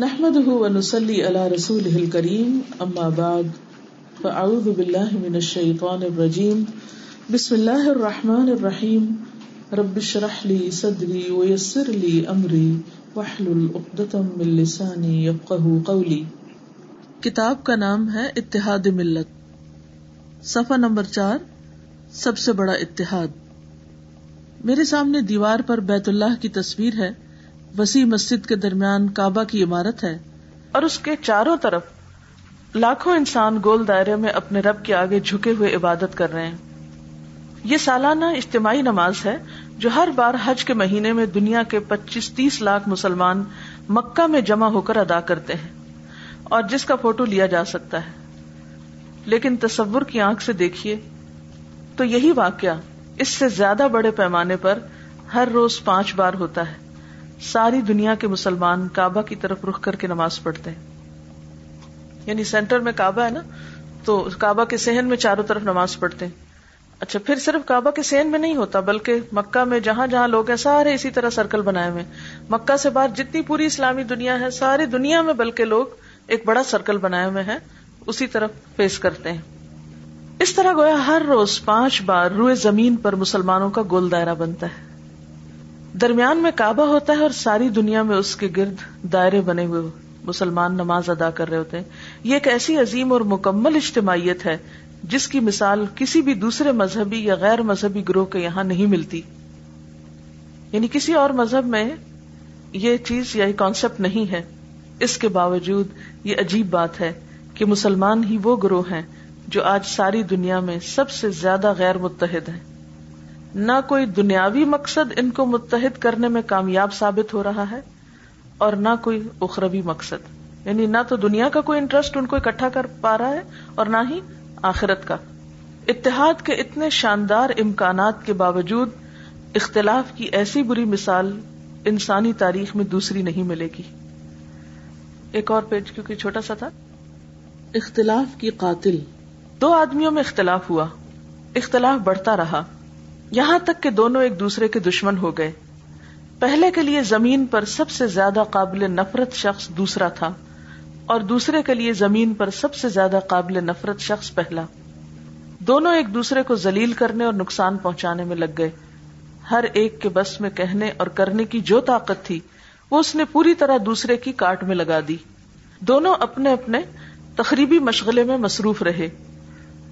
نحمده ونسلي على رسوله الكريم اما بعد فاعوذ بالله من الشيطان الرجيم. بسم الله الرحمن الرحيم. رب اشرح لي صدري ويسر لي امري واحلل عقدة من لساني يفقهوا قولي. کتاب کا نام ہے اتحاد ملت. صفحہ نمبر چار، سب سے بڑا اتحاد. میرے سامنے دیوار پر بیت اللہ کی تصویر ہے۔ وسیع مسجد کے درمیان کعبہ کی عمارت ہے۔ اور اس کے چاروں طرف لاکھوں انسان گول دائرے میں اپنے رب کے آگے جھکے ہوئے عبادت کر رہے ہیں۔ یہ سالانہ اجتماعی نماز ہے جو ہر بار حج کے مہینے میں دنیا کے پچیس تیس لاکھ مسلمان مکہ میں جمع ہو کر ادا کرتے ہیں اور جس کا فوٹو لیا جا سکتا ہے۔ لیکن تصور کی آنکھ سے دیکھیے تو یہی واقعہ اس سے زیادہ بڑے پیمانے پر ہر روز پانچ بار ہوتا ہے۔ ساری دنیا کے مسلمان کعبہ کی طرف رخ کر کے نماز پڑھتے ہیں۔ یعنی سینٹر میں کعبہ ہے نا، تو کعبہ کے سہن میں چاروں طرف نماز پڑھتے ہیں۔ اچھا پھر صرف کعبہ کے سین میں نہیں ہوتا، بلکہ مکہ میں جہاں جہاں لوگ ہیں، سارے اسی طرح سرکل بنائے ہوئے مکہ سے باہر جتنی پوری اسلامی دنیا ہے، ساری دنیا میں بلکہ لوگ ایک بڑا سرکل بنائے ہوئے ہیں، اسی طرف فیس کرتے ہیں۔ اس طرح گویا ہر روز پانچ بار روئے زمین پر مسلمانوں کا گول دائرہ بنتا ہے۔ درمیان میں کعبہ ہوتا ہے اور ساری دنیا میں اس کے گرد دائرے بنے ہوئے مسلمان نماز ادا کر رہے ہوتے ہیں۔ یہ ایک ایسی عظیم اور مکمل اجتماعیت ہے جس کی مثال کسی بھی دوسرے مذہبی یا غیر مذہبی گروہ کے یہاں نہیں ملتی۔ یعنی کسی اور مذہب میں یہ چیز یا کانسیپٹ نہیں ہے۔ اس کے باوجود یہ عجیب بات ہے کہ مسلمان ہی وہ گروہ ہیں جو آج ساری دنیا میں سب سے زیادہ غیر متحد ہیں۔ نہ کوئی دنیاوی مقصد ان کو متحد کرنے میں کامیاب ثابت ہو رہا ہے اور نہ کوئی اخروی مقصد۔ یعنی نہ تو دنیا کا کوئی انٹرسٹ ان کو اکٹھا کر پا رہا ہے اور نہ ہی آخرت کا۔ اتحاد کے اتنے شاندار امکانات کے باوجود اختلاف کی ایسی بری مثال انسانی تاریخ میں دوسری نہیں ملے گی۔ ایک اور پیج کیونکہ چھوٹا سا تھا۔ اختلاف کی قاتل۔ دو آدمیوں میں اختلاف ہوا۔ اختلاف بڑھتا رہا۔ یہاں تک کہ دونوں ایک دوسرے کے دشمن ہو گئے۔ پہلے کے لیے زمین پر سب سے زیادہ قابل نفرت شخص دوسرا تھا اور دوسرے کے لیے زمین پر سب سے زیادہ قابل نفرت شخص پہلا۔ دونوں ایک دوسرے کو ذلیل کرنے اور نقصان پہنچانے میں لگ گئے۔ ہر ایک کے بس میں کہنے اور کرنے کی جو طاقت تھی، وہ اس نے پوری طرح دوسرے کی کاٹ میں لگا دی۔ دونوں اپنے اپنے تقریبی مشغلے میں مصروف رہے۔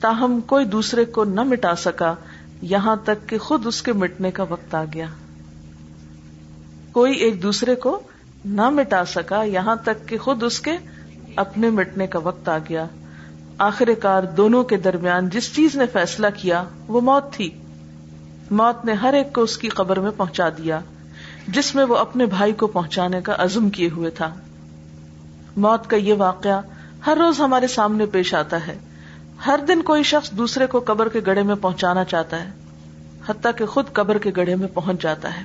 تاہم کوئی دوسرے کو نہ مٹا سکا۔ یہاں تک کہ خود اس کے مٹنے کا وقت آ گیا۔ کوئی ایک دوسرے کو نہ مٹا سکا، یہاں تک کہ خود اس کے اپنے مٹنے کا وقت آ گیا۔ آخر کار دونوں کے درمیان جس چیز نے فیصلہ کیا، وہ موت تھی۔ موت نے ہر ایک کو اس کی قبر میں پہنچا دیا، جس میں وہ اپنے بھائی کو پہنچانے کا عزم کیے ہوئے تھا۔ موت کا یہ واقعہ ہر روز ہمارے سامنے پیش آتا ہے۔ ہر دن کوئی شخص دوسرے کو قبر کے گڑھے میں پہنچانا چاہتا ہے، حتیٰ کہ خود قبر کے گڑھے میں پہنچ جاتا ہے۔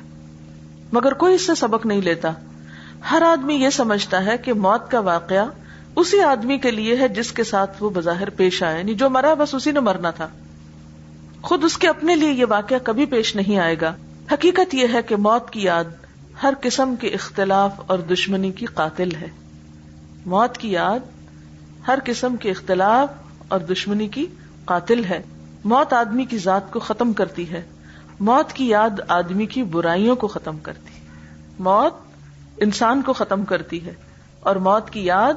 مگر کوئی اس سے سبق نہیں لیتا۔ ہر آدمی یہ سمجھتا ہے کہ موت کا واقعہ اسی آدمی کے لیے ہے جس کے ساتھ وہ بظاہر پیش آئے۔ یعنی جو مرا بس اسی نے مرنا تھا۔ خود اس کے اپنے لیے یہ واقعہ کبھی پیش نہیں آئے گا۔ حقیقت یہ ہے کہ موت کی یاد ہر قسم کے اختلاف اور دشمنی کی قاتل ہے۔ موت کی یاد ہر قسم کے اختلاف اور دشمنی کی قاتل ہے۔ موت آدمی کی ذات کو ختم کرتی ہے۔ موت کی یاد آدمی کی برائیوں کو ختم کرتی موت انسان کو ختم کرتی ہے اور موت کی یاد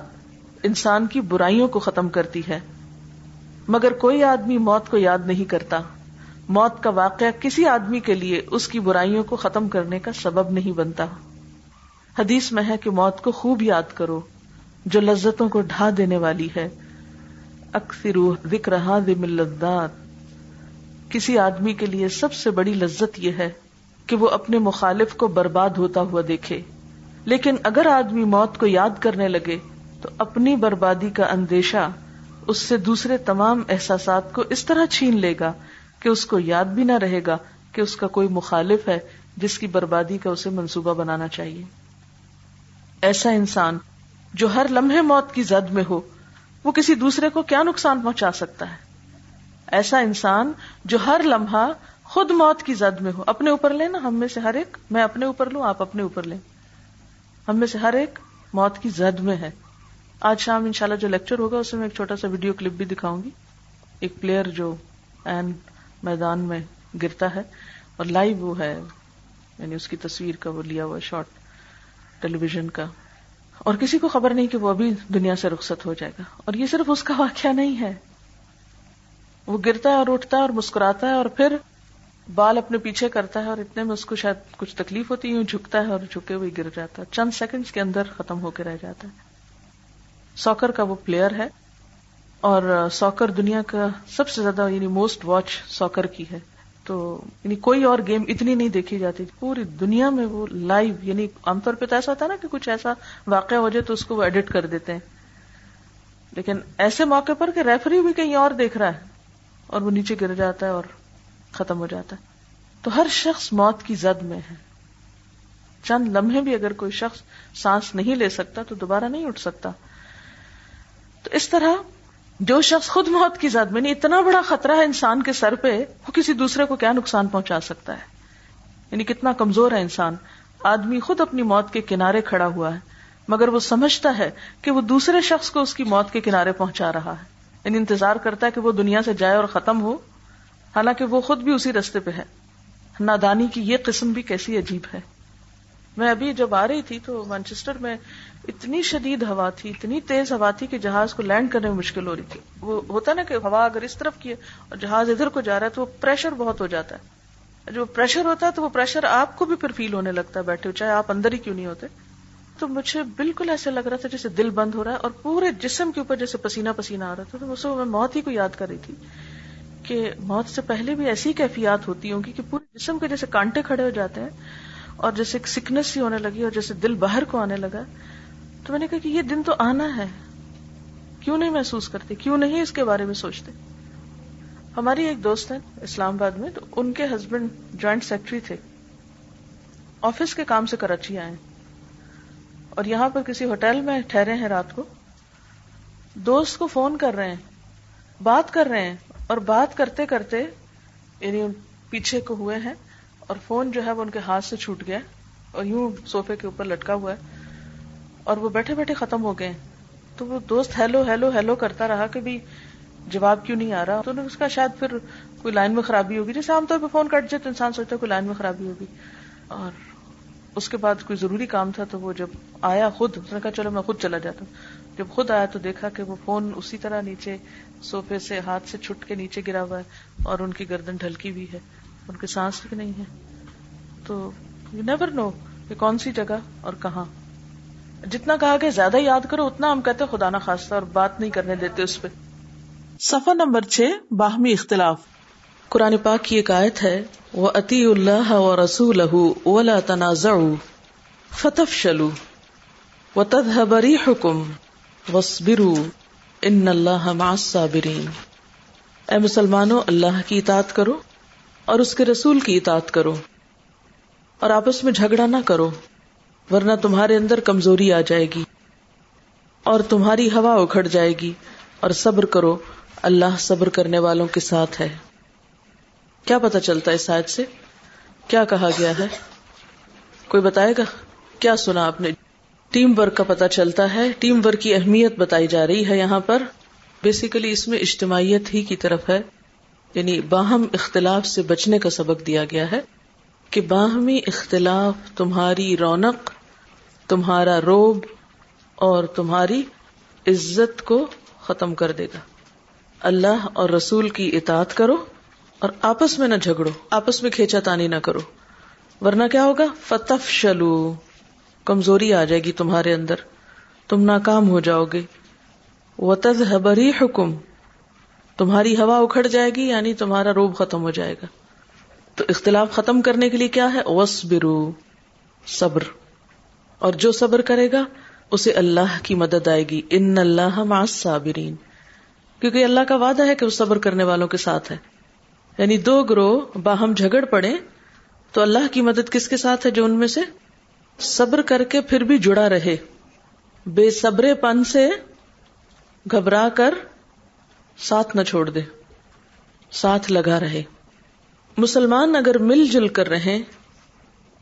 انسان کی برائیوں کو ختم کرتی ہے۔ مگر کوئی آدمی موت کو یاد نہیں کرتا۔ موت کا واقعہ کسی آدمی کے لیے اس کی برائیوں کو ختم کرنے کا سبب نہیں بنتا۔ حدیث میں ہے کہ موت کو خوب یاد کرو جو لذتوں کو ڈھا دینے والی ہے۔ اکثر ذکر لذات کسی آدمی کے لیے سب سے بڑی لذت یہ ہے کہ وہ اپنے مخالف کو برباد ہوتا ہوا دیکھے۔ لیکن اگر آدمی موت کو یاد کرنے لگے، تو اپنی بربادی کا اندیشہ اس سے دوسرے تمام احساسات کو اس طرح چھین لے گا کہ اس کو یاد بھی نہ رہے گا کہ اس کا کوئی مخالف ہے جس کی بربادی کا اسے منصوبہ بنانا چاہیے۔ ایسا انسان جو ہر لمحے موت کی زد میں ہو وہ کسی دوسرے کو کیا نقصان پہنچا سکتا ہے؟ ایسا انسان جو ہر لمحہ خود موت کی زد میں ہو۔ اپنے اوپر لے نا، ہم میں سے ہر ایک، میں اپنے اوپر لوں، آپ اپنے اوپر لیں۔ ہم میں سے ہر ایک موت کی زد میں ہے۔ آج شام انشاءاللہ جو لیکچر ہوگا، اس میں ایک چھوٹا سا ویڈیو کلپ بھی دکھاؤں گی۔ ایک پلیئر جو این میدان میں گرتا ہے اور لائیو وہ ہے۔ یعنی اس کی تصویر کا وہ لیا ہوا شارٹ ٹیلی ویژن کا۔ اور کسی کو خبر نہیں کہ وہ ابھی دنیا سے رخصت ہو جائے گا۔ اور یہ صرف اس کا واقعہ نہیں ہے۔ وہ گرتا ہے اور اٹھتا ہے اور مسکراتا ہے اور پھر بال اپنے پیچھے کرتا ہے اور اتنے میں اس کو شاید کچھ تکلیف ہوتی ہے جھکتا ہے اور جھکے ہوئے گر جاتا ہے۔ چند سیکنڈز کے اندر ختم ہو کے رہ جاتا ہے۔ ساکر کا وہ پلیئر ہے اور uh, ساکر دنیا کا سب سے زیادہ یعنی موسٹ واچ ساکر کی ہے۔ تو یعنی کوئی اور گیم اتنی نہیں دیکھی جاتی، پوری دنیا میں وہ لائیو یعنی عام طور پہ تو ایسا ہوتا ہے نا کہ کچھ ایسا واقعہ ہو جائے تو اس کو وہ ایڈٹ کر دیتے ہیں۔ لیکن ایسے موقع پر کہ ریفری بھی کہیں اور دیکھ رہا ہے اور وہ نیچے گر جاتا ہے اور ختم ہو جاتا ہے۔ تو ہر شخص موت کی زد میں ہے۔ چند لمحے بھی اگر کوئی شخص سانس نہیں لے سکتا تو دوبارہ نہیں اٹھ سکتا۔ تو اس طرح جو شخص خود موت کی زد میں نہیں، اتنا بڑا خطرہ ہے انسان کے سر پہ، وہ کسی دوسرے کو کیا نقصان پہنچا سکتا ہے؟ یعنی کتنا کمزور ہے انسان۔ آدمی خود اپنی موت کے کنارے کھڑا ہوا ہے، مگر وہ سمجھتا ہے کہ وہ دوسرے شخص کو اس کی موت کے کنارے پہنچا رہا ہے۔ یعنی انتظار کرتا ہے کہ وہ دنیا سے جائے اور ختم ہو۔ حالانکہ وہ خود بھی اسی رستے پہ ہے۔ نادانی کی یہ قسم بھی کیسی عجیب ہے۔ میں ابھی جب آ رہی تھی تو مانچسٹر میں اتنی شدید ہوا تھی، اتنی تیز ہوا تھی کہ جہاز کو لینڈ کرنے میں مشکل ہو رہی تھی۔ وہ ہوتا نا کہ ہوا اگر اس طرف کی ہے اور جہاز ادھر کو جا رہا ہے تو وہ پریشر بہت ہو جاتا ہے۔ جو پریشر ہوتا ہے تو وہ پریشر آپ کو بھی پھر فیل ہونے لگتا ہے بیٹھے چاہے آپ اندر ہی کیوں نہیں ہوتے۔ تو مجھے بالکل ایسے لگ رہا تھا جیسے دل بند ہو رہا ہے اور پورے جسم کے اوپر جیسے پسینہ پسینہ آ رہا تھا۔ تو میں موت ہی کو یاد کر رہی تھی کہ موت سے پہلے بھی ایسی کیفیات ہوتی ہوں گی کہ پورے جسم کے جیسے کانٹے کھڑے ہو جاتے ہیں اور جیسے ایک سکنس سی ہونے لگی اور جیسے دل باہر کو آنے لگا، تو میں نے کہا کہ یہ دن تو آنا ہے۔ کیوں نہیں محسوس کرتے؟ کیوں نہیں اس کے بارے میں سوچتے؟ ہماری ایک دوست ہے اسلام آباد میں، تو ان کے ہسبینڈ جوائنٹ سیکٹری تھے۔ آفس کے کام سے کراچی آئے۔ اور یہاں پر کسی ہوٹل میں ٹھہرے ہیں رات کو۔ دوست کو فون کر رہے ہیں، بات کر رہے ہیں اور بات کرتے کرتے یعنی پیچھے کو ہوئے ہیں۔ اور فون جو ہے وہ ان کے ہاتھ سے چھوٹ گیا اور یوں سوفے کے اوپر لٹکا ہوا ہے اور وہ بیٹھے بیٹھے ختم ہو گئے تو وہ دوست ہیلو ہیلو ہیلو کرتا رہا کہ بھی جواب کیوں نہیں آ رہا تو اس کا شاید پھر کوئی لائن میں خرابی ہوگی۔ جیسے عام طور پہ فون کٹ جائے تو انسان سوچتا ہے کوئی لائن میں خرابی ہوگی۔ اور اس کے بعد کوئی ضروری کام تھا تو وہ جب آیا خود، اس نے کہا چلو میں خود چلا جاتا ہوں۔ جب خود آیا تو دیکھا کہ وہ فون اسی طرح نیچے سوفے سے ہاتھ سے چھٹ کے نیچے گرا ہوا ہے اور ان کی گردن ڈھلکی بھی ہے۔ ان کی سانس بھی نہیں ہے تو یو نیور نو کہ کون سی جگہ اور کہاں۔ جتنا کہا کہ زیادہ یاد کرو، اتنا ہم کہتے خدا نہ خاصتا اور بات نہیں کرنے دیتے اس پہ۔ سفر نمبر چھ، باہمی اختلاف۔ قرآن پاک کی ایک آیت ہے وہ عطی اللہ و رسول ولا تنازع فتف شلو و تدبری حکم وسبرو ان اللہ معصابرین اے مسلمانوں، اللہ کی اطاعت کرو۔ اور اس کے رسول کی اطاعت کرو اور آپس میں جھگڑا نہ کرو، ورنہ تمہارے اندر کمزوری آ جائے گی اور تمہاری ہوا اکھڑ جائے گی اور صبر کرو، اللہ صبر کرنے والوں کے ساتھ ہے۔ کیا پتا چلتا ہے شاید سے؟ کیا کہا گیا ہے؟ کوئی بتائے گا؟ کیا سنا آپ نے؟ ٹیم ورک کا پتا چلتا ہے، ٹیم ورک کی اہمیت بتائی جا رہی ہے یہاں پر۔ بیسیکلی اس میں اجتماعیت ہی کی طرف ہے۔ یعنی باہم اختلاف سے بچنے کا سبق دیا گیا ہے کہ باہمی اختلاف تمہاری رونق، تمہارا روب اور تمہاری عزت کو ختم کر دے گا۔ اللہ اور رسول کی اطاعت کرو اور آپس میں نہ جھگڑو، آپس میں کھینچا تانی نہ کرو۔ ورنہ کیا ہوگا؟ فتف شلو کمزوری آ جائے گی تمہارے اندر، تم ناکام ہو جاؤ گے۔ وطد حبری حکم تمہاری ہوا اکھڑ جائے گی یعنی تمہارا روب ختم ہو جائے گا۔ تو اختلاف ختم کرنے کے لیے کیا ہے؟ وس برو صبر۔ اور جو صبر کرے گا، اسے اللہ کی مدد آئے گی۔ ان اللہ صابرین کیونکہ اللہ کا وعدہ ہے کہ وہ صبر کرنے والوں کے ساتھ ہے۔ یعنی دو گروہ باہم جھگڑ پڑے، تو اللہ کی مدد کس کے ساتھ ہے جو ان میں سے؟ صبر کر کے پھر بھی جڑا رہے۔ بے صبرے پن سے گھبرا کر ساتھ نہ چھوڑ دے، ساتھ لگا رہے۔ مسلمان اگر مل جل کر رہے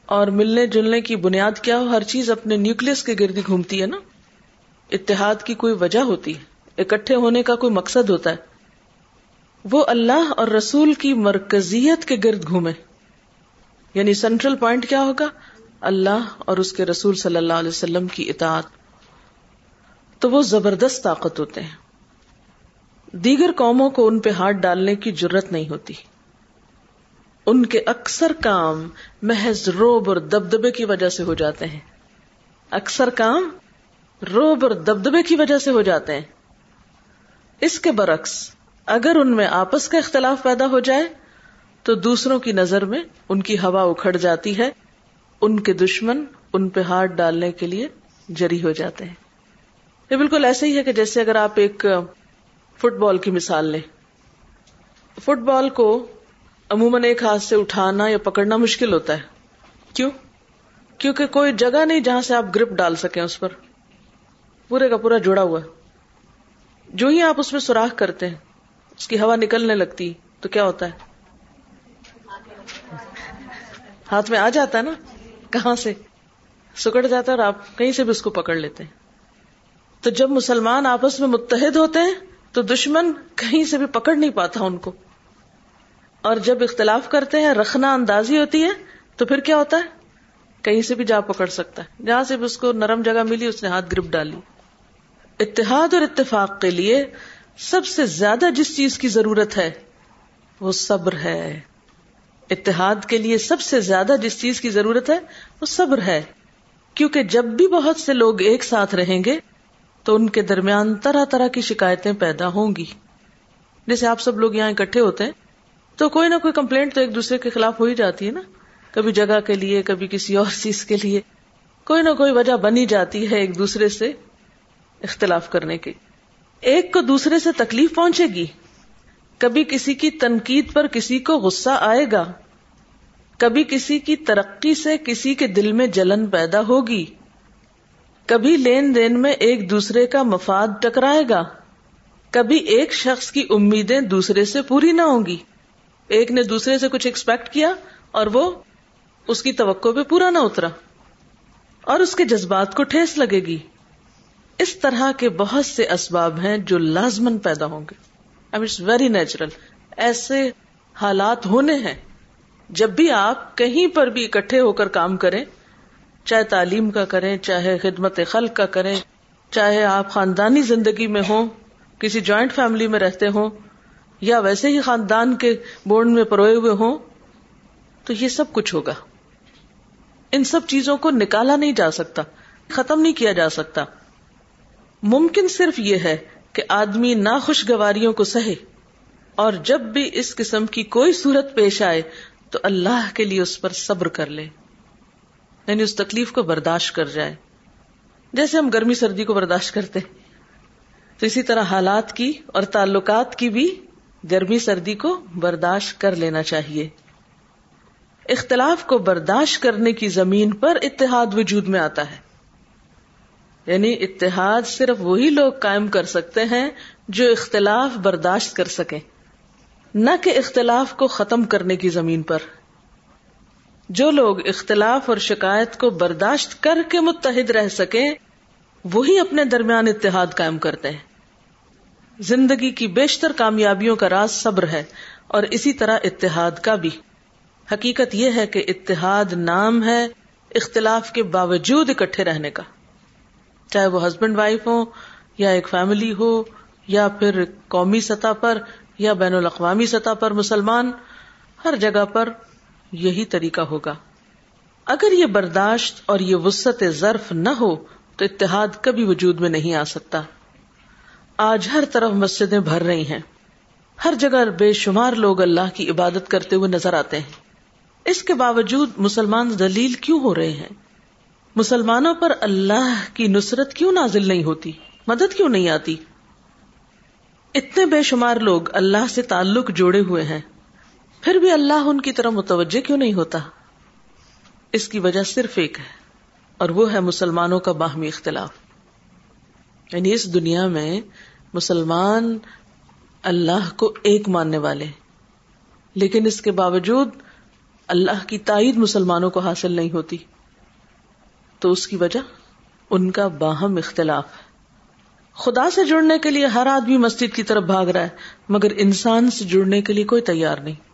اور ملنے جلنے کی بنیاد کیا ہو، ہر چیز اپنے نیوکلس کے گرد گھومتی ہے نا۔ اتحاد کی کوئی وجہ ہوتی ہے، اکٹھے ہونے کا کوئی مقصد ہوتا ہے۔ وہ اللہ اور رسول کی مرکزیت کے گرد گھومے۔ یعنی سینٹرل پوائنٹ کیا ہوگا؟ اللہ اور اس کے رسول صلی اللہ علیہ وسلم کی اطاعت۔ تو وہ زبردست طاقت ہوتے ہیں۔ دیگر قوموں کو ان پہ ہاتھ ڈالنے کی ضرورت نہیں ہوتی۔ ان کے اکثر کام محض روب اور دبدبے کی وجہ سے ہو جاتے ہیں۔ اکثر کام روب اور دبدبے کی وجہ سے ہو جاتے ہیں۔ اس کے برعکس، اگر ان میں آپس کا اختلاف پیدا ہو جائے، تو دوسروں کی نظر میں ان کی ہوا اکھڑ جاتی ہے۔ ان کے دشمن ان پہ ہاتھ ڈالنے کے لیے جری ہو جاتے ہیں۔ یہ بالکل ایسے ہی ہے کہ جیسے اگر آپ ایک فٹ بال کی مثال لیں۔ فٹ بال کو عموماً ایک ہاتھ سے اٹھانا یا پکڑنا مشکل ہوتا ہے۔ کیوں؟ کیونکہ کوئی جگہ نہیں جہاں سے آپ گرپ ڈال سکیں اس پر۔ پورے کا پورا جڑا ہوا جو ہی آپ اس میں سوراخ کرتے ہیں، اس کی ہوا نکلنے لگتی، تو کیا ہوتا ہے؟ ہاتھ میں آ جاتا ہے نا؟ کہاں سے؟ سکڑ جاتا ہے اور آپ کہیں سے بھی اس کو پکڑ لیتے ہیں۔ تو جب مسلمان آپس میں متحد ہوتے ہیں تو دشمن کہیں سے بھی پکڑ نہیں پاتا ان کو۔ اور جب اختلاف کرتے ہیں، رکھنا اندازی ہوتی ہے، تو پھر کیا ہوتا ہے؟ کہیں سے بھی جا پکڑ سکتا ہے۔ جہاں سے بھی اس کو نرم جگہ ملی، اس نے ہاتھ گرپ ڈالی اتحاد اور اتفاق کے لیے سب سے زیادہ جس چیز کی ضرورت ہے، وہ صبر ہے۔ اتحاد کے لیے سب سے زیادہ جس چیز کی ضرورت ہے، وہ صبر ہے۔ کیونکہ جب بھی بہت سے لوگ ایک ساتھ رہیں گے تو ان کے درمیان طرح طرح کی شکایتیں پیدا ہوں گی۔ جیسے آپ سب لوگ یہاں اکٹھے ہوتے ہیں، تو کوئی نہ کوئی کمپلینٹ تو ایک دوسرے کے خلاف ہو ہی جاتی ہے نا۔ کبھی جگہ کے لیے، کبھی کسی اور چیز کے لیے۔ کوئی نہ کوئی وجہ بنی جاتی ہے ایک دوسرے سے اختلاف کرنے کی۔ ایک کو دوسرے سے تکلیف پہنچے گی۔ کبھی کسی کی تنقید پر کسی کو غصہ آئے گا۔ کبھی کسی کی ترقی سے کسی کے دل میں جلن پیدا ہوگی۔ کبھی لین دین میں ایک دوسرے کا مفاد ٹکرائے گا۔ کبھی ایک شخص کی امیدیں دوسرے سے پوری نہ ہوں گی۔ ایک نے دوسرے سے کچھ ایکسپیکٹ کیا اور وہ اس کی توقع پہ پورا نہ اترا۔ اور اس کے جذبات کو ٹھیس لگے گی۔ اس طرح کے بہت سے اسباب ہیں جو لازمن پیدا ہوں گے۔ اٹس ویری نیچرل ایسے حالات ہونے ہیں۔ جب بھی آپ کہیں پر بھی اکٹھے ہو کر کام کریں چاہے تعلیم کا کریں، چاہے خدمت خلق کا کریں، چاہے آپ خاندانی زندگی میں ہوں، کسی جوائنٹ فیملی میں رہتے ہوں، یا ویسے ہی خاندان کے بورڈ میں پروئے ہوئے ہوں، تو یہ سب کچھ ہوگا۔ ان سب چیزوں کو نکالا نہیں جا سکتا، ختم نہیں کیا جا سکتا۔ ممکن صرف یہ ہے کہ آدمی ناخوشگواریوں کو سہے، اور جب بھی اس قسم کی کوئی صورت پیش آئے، تو اللہ کے لیے اس پر صبر کر لے۔ یعنی اس تکلیف کو برداشت کر جائے۔ جیسے ہم گرمی سردی کو برداشت کرتے تو اسی طرح حالات کی اور تعلقات کی بھی گرمی سردی کو برداشت کر لینا چاہیے۔ اختلاف کو برداشت کرنے کی زمین پر اتحاد وجود میں آتا ہے۔ یعنی اتحاد صرف وہی لوگ قائم کر سکتے ہیں جو اختلاف برداشت کر سکیں۔ نہ کہ اختلاف کو ختم کرنے کی زمین پر۔ جو لوگ اختلاف اور شکایت کو برداشت کر کے متحد رہ سکیں، وہی اپنے درمیان اتحاد قائم کرتے ہیں۔ زندگی کی بیشتر کامیابیوں کا راز صبر ہے اور اسی طرح اتحاد کا بھی۔ حقیقت یہ ہے کہ اتحاد نام ہے اختلاف کے باوجود اکٹھے رہنے کا۔ چاہے وہ ہسبینڈ وائف ہو یا ایک فیملی ہو یا پھر قومی سطح پر یا بین الاقوامی سطح پر مسلمان، ہر جگہ پر یہی طریقہ ہوگا۔ اگر یہ برداشت اور یہ وسط ظرف نہ ہو، تو اتحاد کبھی وجود میں نہیں آ سکتا۔ آج ہر طرف مسجدیں بھر رہی ہیں۔ ہر جگہ بے شمار لوگ اللہ کی عبادت کرتے ہوئے نظر آتے ہیں۔ اس کے باوجود مسلمان دلیل کیوں ہو رہے ہیں؟ مسلمانوں پر اللہ کی نصرت کیوں نازل نہیں ہوتی؟ مدد کیوں نہیں آتی؟ اتنے بے شمار لوگ اللہ سے تعلق جوڑے ہوئے ہیں۔ پھر بھی اللہ ان کی طرح متوجہ کیوں نہیں ہوتا؟ اس کی وجہ صرف ایک ہے، اور وہ ہے مسلمانوں کا باہمی اختلاف۔ یعنی اس دنیا میں مسلمان اللہ کو ایک ماننے والے لیکن اس کے باوجود اللہ کی تائید مسلمانوں کو حاصل نہیں ہوتی۔ تو اس کی وجہ ان کا باہم اختلاف۔ ہے خدا سے جڑنے کے لیے ہر آدمی مسجد کی طرف بھاگ رہا ہے، مگر انسان سے جڑنے کے لیے کوئی تیار نہیں۔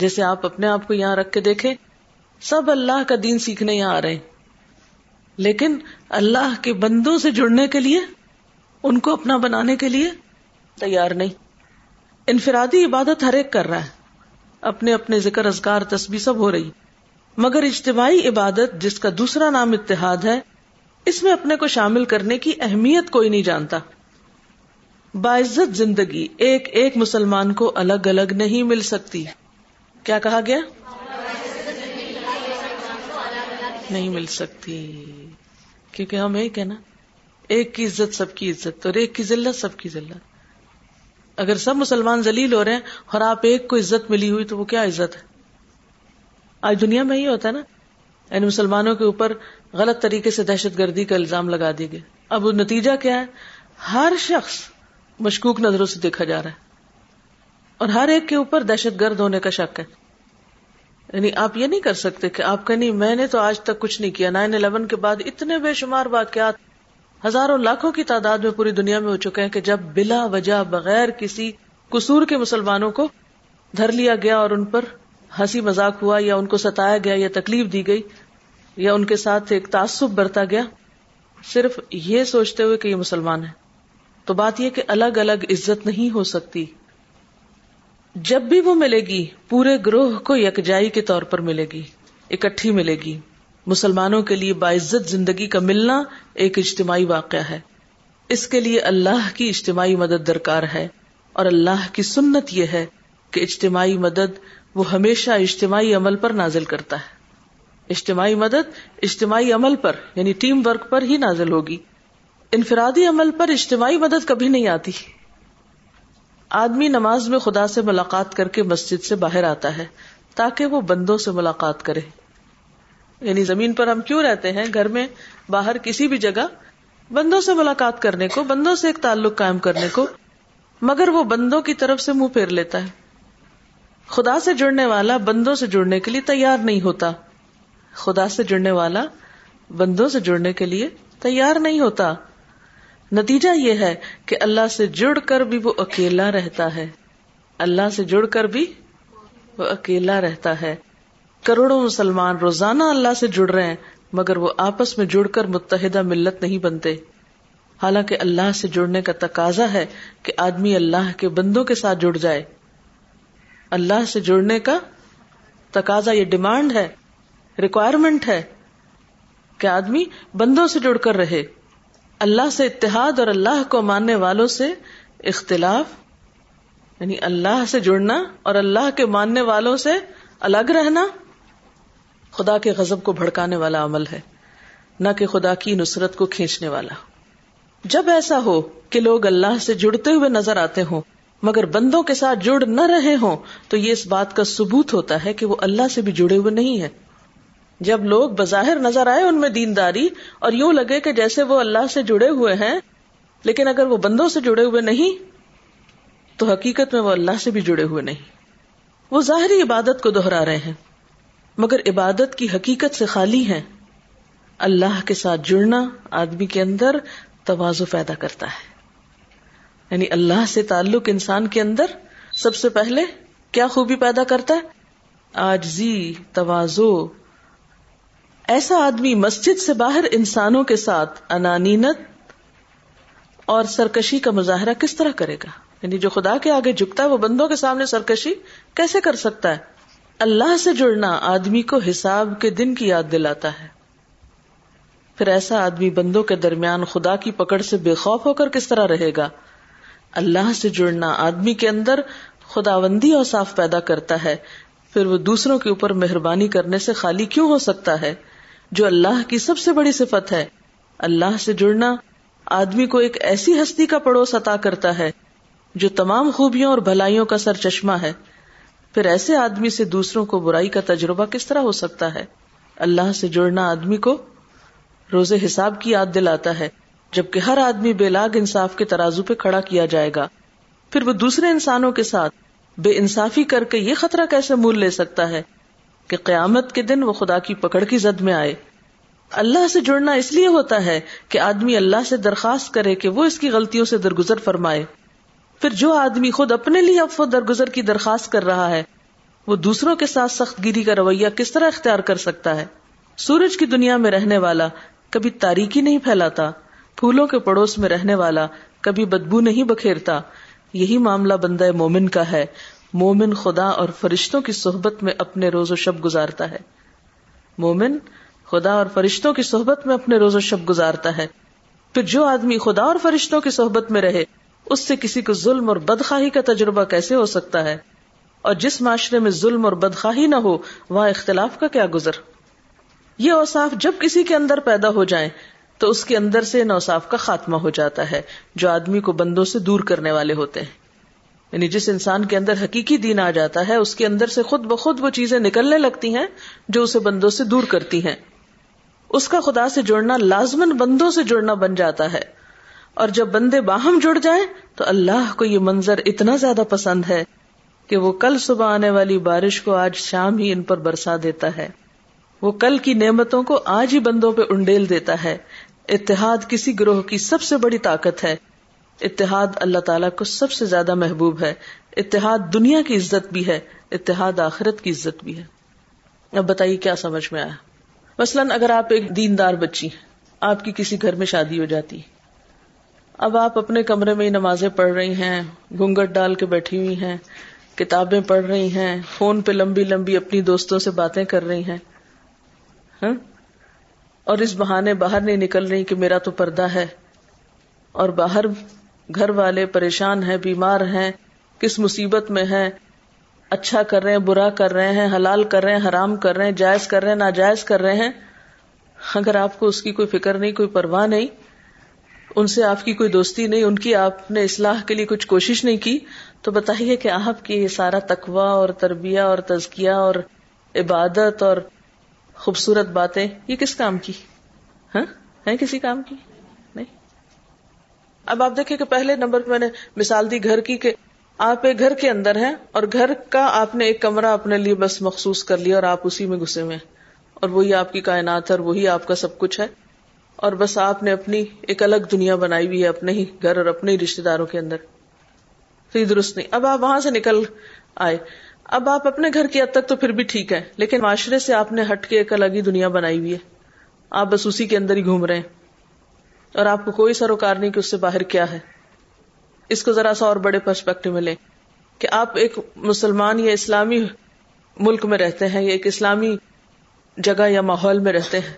جیسے آپ اپنے آپ کو یہاں رکھ کے دیکھیں، سب اللہ کا دین سیکھنے یہاں آ رہے ہیں۔ لیکن اللہ کے بندوں سے جڑنے کے لیے، ان کو اپنا بنانے کے لیے تیار نہیں۔ انفرادی عبادت ہر ایک کر رہا ہے۔ اپنے اپنے ذکر ازکار تسبیح سب ہو رہی۔ مگر اجتماعی عبادت، جس کا دوسرا نام اتحاد ہے، اس میں اپنے کو شامل کرنے کی اہمیت کوئی نہیں جانتا۔ باعزت زندگی ایک ایک مسلمان کو الگ الگ نہیں مل سکتی۔ کیا کہا گیا؟ نہیں مل سکتی۔ کیونکہ ہم ایک ہے نا۔ ایک کی عزت، سب کی عزت۔ اور ایک کی ذلت، سب کی ذلت۔ اگر سب مسلمان ذلیل ہو رہے ہیں اور آپ ایک کو عزت ملی ہوئی، تو وہ کیا عزت ہے؟ آج دنیا میں ہی ہوتا ہے نا۔ یعنی مسلمانوں کے اوپر غلط طریقے سے دہشت گردی کا الزام لگا دیے گئے۔ اب وہ نتیجہ کیا ہے؟ ہر شخص مشکوک نظروں سے دیکھا جا رہا ہے۔ اور ہر ایک کے اوپر دہشت گرد ہونے کا شک ہے۔ یعنی آپ یہ نہیں کر سکتے کہ آپ کہ نہیں، میں نے تو آج تک کچھ نہیں کیا۔ نائن الیون کے بعد اتنے بے شمار واقعات، ہزاروں لاکھوں کی تعداد میں پوری دنیا میں ہو چکے ہیں کہ جب بلا وجہ بغیر کسی قصور کے مسلمانوں کو دھر لیا گیا اور ان پر ہنسی مذاق ہوا یا ان کو ستایا گیا یا تکلیف دی گئی یا ان کے ساتھ ایک تعصب برتا گیا، صرف یہ سوچتے ہوئے کہ یہ مسلمان ہے تو بات یہ کہ الگ الگ عزت نہیں ہو سکتی۔ جب بھی وہ ملے گی، پورے گروہ کو یکجائی کے طور پر ملے گی، اکٹھی ملے گی۔ مسلمانوں کے لیے باعزت زندگی کا ملنا ایک اجتماعی واقعہ ہے۔ اس کے لیے اللہ کی اجتماعی مدد درکار ہے۔ اور اللہ کی سنت یہ ہے کہ اجتماعی مدد وہ ہمیشہ اجتماعی عمل پر نازل کرتا ہے۔ اجتماعی مدد اجتماعی عمل پر یعنی ٹیم ورک پر ہی نازل ہوگی۔ انفرادی عمل پر اجتماعی مدد کبھی نہیں آتی۔ آدمی نماز میں خدا سے ملاقات کر کے مسجد سے باہر آتا ہے تاکہ وہ بندوں سے ملاقات کرے۔ یعنی زمین پر ہم کیوں رہتے ہیں؟ گھر میں باہر کسی بھی جگہ بندوں سے ملاقات کرنے کو، بندوں سے ایک تعلق قائم کرنے کو، مگر وہ بندوں کی طرف سے منہ پھیر لیتا ہے۔ خدا سے جڑنے والا بندوں سے جڑنے کے لیے تیار نہیں ہوتا۔ خدا سے جڑنے والا بندوں سے جڑنے کے لیے تیار نہیں ہوتا۔ نتیجہ یہ ہے کہ اللہ سے جڑ کر بھی وہ اکیلا رہتا ہے۔ اللہ سے جڑ کر بھی وہ اکیلا رہتا ہے۔ کروڑوں مسلمان روزانہ اللہ سے جڑ رہے ہیں، مگر وہ آپس میں جڑ کر متحدہ ملت نہیں بنتے۔ حالانکہ اللہ سے جڑنے کا تقاضا ہے کہ آدمی اللہ کے بندوں کے ساتھ جڑ جائے۔ اللہ سے جڑنے کا تقاضا یہ ڈیمانڈ ہے ریکوائرمنٹ ہے کہ آدمی بندوں سے جڑ کر رہے۔ اللہ سے اتحاد اور اللہ کو ماننے والوں سے اختلاف یعنی اللہ سے جڑنا اور اللہ کے ماننے والوں سے الگ رہنا خدا کے غزب کو بھڑکانے والا عمل ہے، نہ کہ خدا کی نصرت کو کھینچنے والا۔ جب ایسا ہو کہ لوگ اللہ سے جڑتے ہوئے نظر آتے ہوں، مگر بندوں کے ساتھ جڑ نہ رہے ہوں، تو یہ اس بات کا ثبوت ہوتا ہے کہ وہ اللہ سے بھی جڑے ہوئے نہیں ہے جب لوگ بظاہر نظر آئے ان میں دینداری اور یوں لگے کہ جیسے وہ اللہ سے جڑے ہوئے ہیں، لیکن اگر وہ بندوں سے جڑے ہوئے نہیں، تو حقیقت میں وہ اللہ سے بھی جڑے ہوئے نہیں۔ وہ ظاہری عبادت کو دوہرا رہے ہیں، مگر عبادت کی حقیقت سے خالی ہے اللہ کے ساتھ جڑنا آدمی کے اندر توازو پیدا کرتا ہے۔ یعنی اللہ سے تعلق انسان کے اندر سب سے پہلے کیا خوبی پیدا کرتا ہے؟ آجزی توازو ایسا آدمی مسجد سے باہر انسانوں کے ساتھ انانینت اور سرکشی کا مظاہرہ کس طرح کرے گا؟ یعنی جو خدا کے آگے جھکتا ہے، وہ بندوں کے سامنے سرکشی کیسے کر سکتا ہے؟ اللہ سے جڑنا آدمی کو حساب کے دن کی یاد دلاتا ہے۔ پھر ایسا آدمی بندوں کے درمیان خدا کی پکڑ سے بے خوف ہو کر کس طرح رہے گا؟ اللہ سے جڑنا آدمی کے اندر خداوندی اور صاف پیدا کرتا ہے۔ پھر وہ دوسروں کے اوپر مہربانی کرنے سے خالی کیوں ہو سکتا ہے؟ جو اللہ کی سب سے بڑی صفت ہے۔ اللہ سے جڑنا آدمی کو ایک ایسی ہستی کا پڑوس عطا کرتا ہے جو تمام خوبیوں اور بھلائیوں کا سر چشمہ ہے۔ پھر ایسے آدمی سے دوسروں کو برائی کا تجربہ کس طرح ہو سکتا ہے؟ اللہ سے جڑنا آدمی کو روزے حساب کی یاد دلاتا ہے، جبکہ ہر آدمی بے لاگ انصاف کے ترازو پہ کھڑا کیا جائے گا۔ پھر وہ دوسرے انسانوں کے ساتھ بے انصافی کر کے یہ خطرہ کیسے مول لے سکتا ہے؟ کہ قیامت کے دن وہ خدا کی پکڑ کی زد میں آئے۔ اللہ سے جڑنا اس لیے ہوتا ہے کہ آدمی اللہ سے درخواست کرے کہ وہ اس کی غلطیوں سے درگزر فرمائے۔ پھر جو آدمی خود اپنے لیے افو درگزر کی درخواست کر رہا ہے، وہ دوسروں کے ساتھ سخت گیری کا رویہ کس طرح اختیار کر سکتا ہے؟ سورج کی دنیا میں رہنے والا کبھی تاریخی نہیں پھیلاتا، پھولوں کے پڑوس میں رہنے والا کبھی بدبو نہیں بکھیرتا، یہی معاملہ بندہ مومن کا ہے۔ مومن خدا اور فرشتوں کی صحبت میں اپنے روز و شب گزارتا ہے۔ مومن خدا اور فرشتوں کی صحبت میں اپنے روز و شب گزارتا ہے۔ پھر جو آدمی خدا اور فرشتوں کی صحبت میں رہے، اس سے کسی کو ظلم اور بدخواہی کا تجربہ کیسے ہو سکتا ہے؟ اور جس معاشرے میں ظلم اور بدخواہی نہ ہو، وہاں اختلاف کا کیا گزر؟ یہ اوساف جب کسی کے اندر پیدا ہو جائیں، تو اس کے اندر سے ان اوساف کا خاتمہ ہو جاتا ہے، جو آدمی کو بندوں سے دور کرنے والے ہوتے ہیں۔ یعنی جس انسان کے اندر حقیقی دین آ جاتا ہے، اس کے اندر سے خود بخود وہ چیزیں نکلنے لگتی ہیں جو اسے بندوں سے دور کرتی ہیں۔ اس کا خدا سے جڑنا لازمن بندوں سے جڑنا بن جاتا ہے۔ اور جب بندے باہم جڑ جائیں، تو اللہ کو یہ منظر اتنا زیادہ پسند ہے کہ وہ کل صبح آنے والی بارش کو آج شام ہی ان پر برسا دیتا ہے۔ وہ کل کی نعمتوں کو آج ہی بندوں پہ انڈیل دیتا ہے۔ اتحاد کسی گروہ کی سب سے بڑی طاقت ہے۔ اتحاد اللہ تعالیٰ کو سب سے زیادہ محبوب ہے، اتحاد دنیا کی عزت بھی ہے، اتحاد آخرت کی عزت بھی ہے۔ اب بتائیے کیا سمجھ میں آیا؟ مثلاً اگر آپ ایک دیندار بچی آپ کی کسی گھر میں شادی ہو جاتی اب آپ اپنے کمرے میں نمازیں پڑھ رہی ہیں، گھونگٹ ڈال کے بیٹھی ہوئی ہیں، کتابیں پڑھ رہی ہیں، فون پہ لمبی لمبی اپنی دوستوں سے باتیں کر رہی ہیں۔ ہاں؟ اور اس بہانے باہر نہیں نکل رہی کہ میرا تو پردہ ہے اور باہر گھر والے پریشان ہیں، بیمار ہیں، کس مصیبت میں ہیں اچھا کر رہے ہیں، برا کر رہے ہیں، حلال کر رہے ہیں، حرام کر رہے ہیں، جائز کر رہے ہیں، ناجائز کر رہے ہیں، اگر آپ کو اس کی کوئی فکر نہیں، کوئی پرواہ نہیں، ان سے آپ کی کوئی دوستی نہیں، ان کی آپ نے اصلاح کے لیے کچھ کوشش نہیں کی، تو بتائیے کہ آپ کی یہ سارا تقوا اور تربیہ اور تزکیہ اور عبادت اور خوبصورت باتیں، یہ کس کام کی؟ ہاں؟ ہے کسی کام کی؟ اب آپ دیکھیں کہ پہلے نمبر پہ میں نے مثال دی گھر کی کہ آپ ایک گھر کے اندر ہیں اور گھر کا آپ نے ایک کمرہ اپنے لیے بس مخصوص کر لیا اور آپ اسی میں گھسے ہوئے اور وہی آپ کی کائنات ہے اور وہی آپ کا سب کچھ ہے اور بس آپ نے اپنی ایک الگ دنیا بنائی ہوئی ہے اپنے ہی گھر اور اپنے ہی رشتے داروں کے اندر تو درست نہیں۔ اب آپ وہاں سے نکل آئے۔ اب آپ اپنے گھر کی حد تک تو پھر بھی ٹھیک ہے لیکن معاشرے سے آپ نے ہٹ کے ایک الگ ہی دنیا بنائی ہوئی ہے۔ آپ بس اسی کے اندر ہی گھوم رہے ہیں۔ اور آپ کو کوئی سروکار نہیں کہ اس سے باہر کیا ہے۔ اس کو ذرا سا اور بڑے پرسپیکٹو میں لیں کہ آپ ایک مسلمان یا اسلامی ملک میں رہتے ہیں یا ایک اسلامی جگہ یا ماحول میں رہتے ہیں۔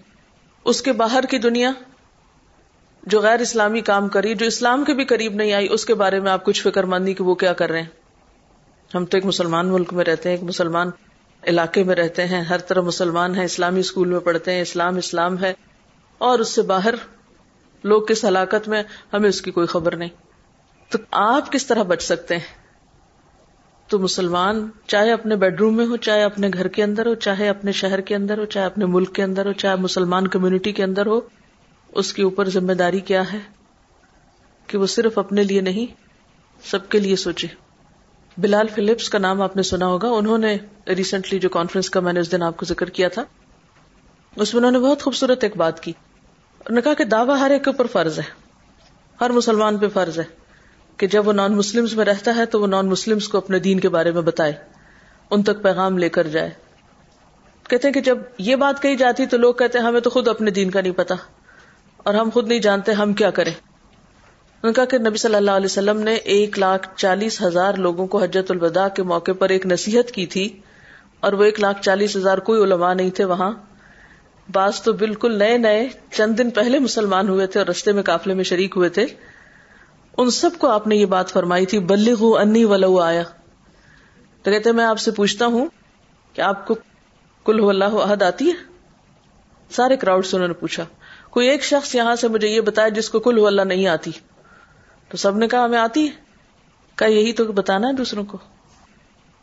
اس کے باہر کی دنیا جو غیر اسلامی کام کری جو اسلام کے بھی قریب نہیں آئی، اس کے بارے میں آپ کچھ فکر مندی کہ وہ کیا کر رہے ہیں۔ ہم تو ایک مسلمان ملک میں رہتے ہیں، ایک مسلمان علاقے میں رہتے ہیں، ہر طرح مسلمان ہیں، اسلامی اسکول میں پڑھتے ہیں، اسلام اسلام ہے اور اس سے باہر لوگ کس ہلاکت میں ہمیں اس کی کوئی خبر نہیں۔ تو آپ کس طرح بچ سکتے ہیں؟ تو مسلمان چاہے اپنے بیڈ روم میں ہو، چاہے اپنے گھر کے اندر ہو، چاہے اپنے شہر کے اندر ہو، چاہے اپنے ملک کے اندر ہو، چاہے مسلمان کمیونٹی کے اندر ہو، اس کے اوپر ذمہ داری کیا ہے؟ کہ وہ صرف اپنے لیے نہیں، سب کے لیے سوچے۔ بلال فلپس کا نام آپ نے سنا ہوگا، انہوں نے ریسنٹلی جو کانفرنس کا میں نے اس دن آپ کو ذکر کیا تھا، اس میں انہوں نے بہت خوبصورت ایک بات کی۔ انہوں نے کہا کہ دعوی ہر ایک کے اوپر فرض ہے۔ ہر مسلمان پہ فرض ہے کہ جب وہ نان مسلم میں رہتا ہے تو وہ نان مسلم کو اپنے دین کے بارے میں بتائے، ان تک پیغام لے کر جائے۔ کہتے ہیں کہ جب یہ بات کہی جاتی تو لوگ کہتے ہیں، ہمیں تو خود اپنے دین کا نہیں پتا اور ہم خود نہیں جانتے ہم کیا کریں۔ انہوں نے کہا کہ نبی صلی اللہ علیہ وسلم نے ایک لاکھ چالیس ہزار لوگوں کو حجت الوداع کے موقع پر ایک نصیحت کی تھی اور وہ ایک لاکھ چالیس ہزار کوئی علماء نہیں تھے وہاں۔ بعض تو بالکل نئے نئے چند دن پہلے مسلمان ہوئے تھے اور رستے میں قافلے میں شریک ہوئے تھے۔ ان سب کو آپ نے یہ بات فرمائی تھی بلی ہو انی ولو آیا۔ تو کہتے میں آپ سے پوچھتا ہوں کہ آپ کو کل ہو اللہ عہد آتی ہے؟ سارے کراؤڈ سے انہوں نے پوچھا۔ کوئی ایک شخص یہاں سے مجھے یہ بتایا جس کو کل ہو اللہ نہیں آتی۔ تو سب نے کہا، ہمیں آتی ہے۔ کہا، یہی تو بتانا ہے دوسروں کو۔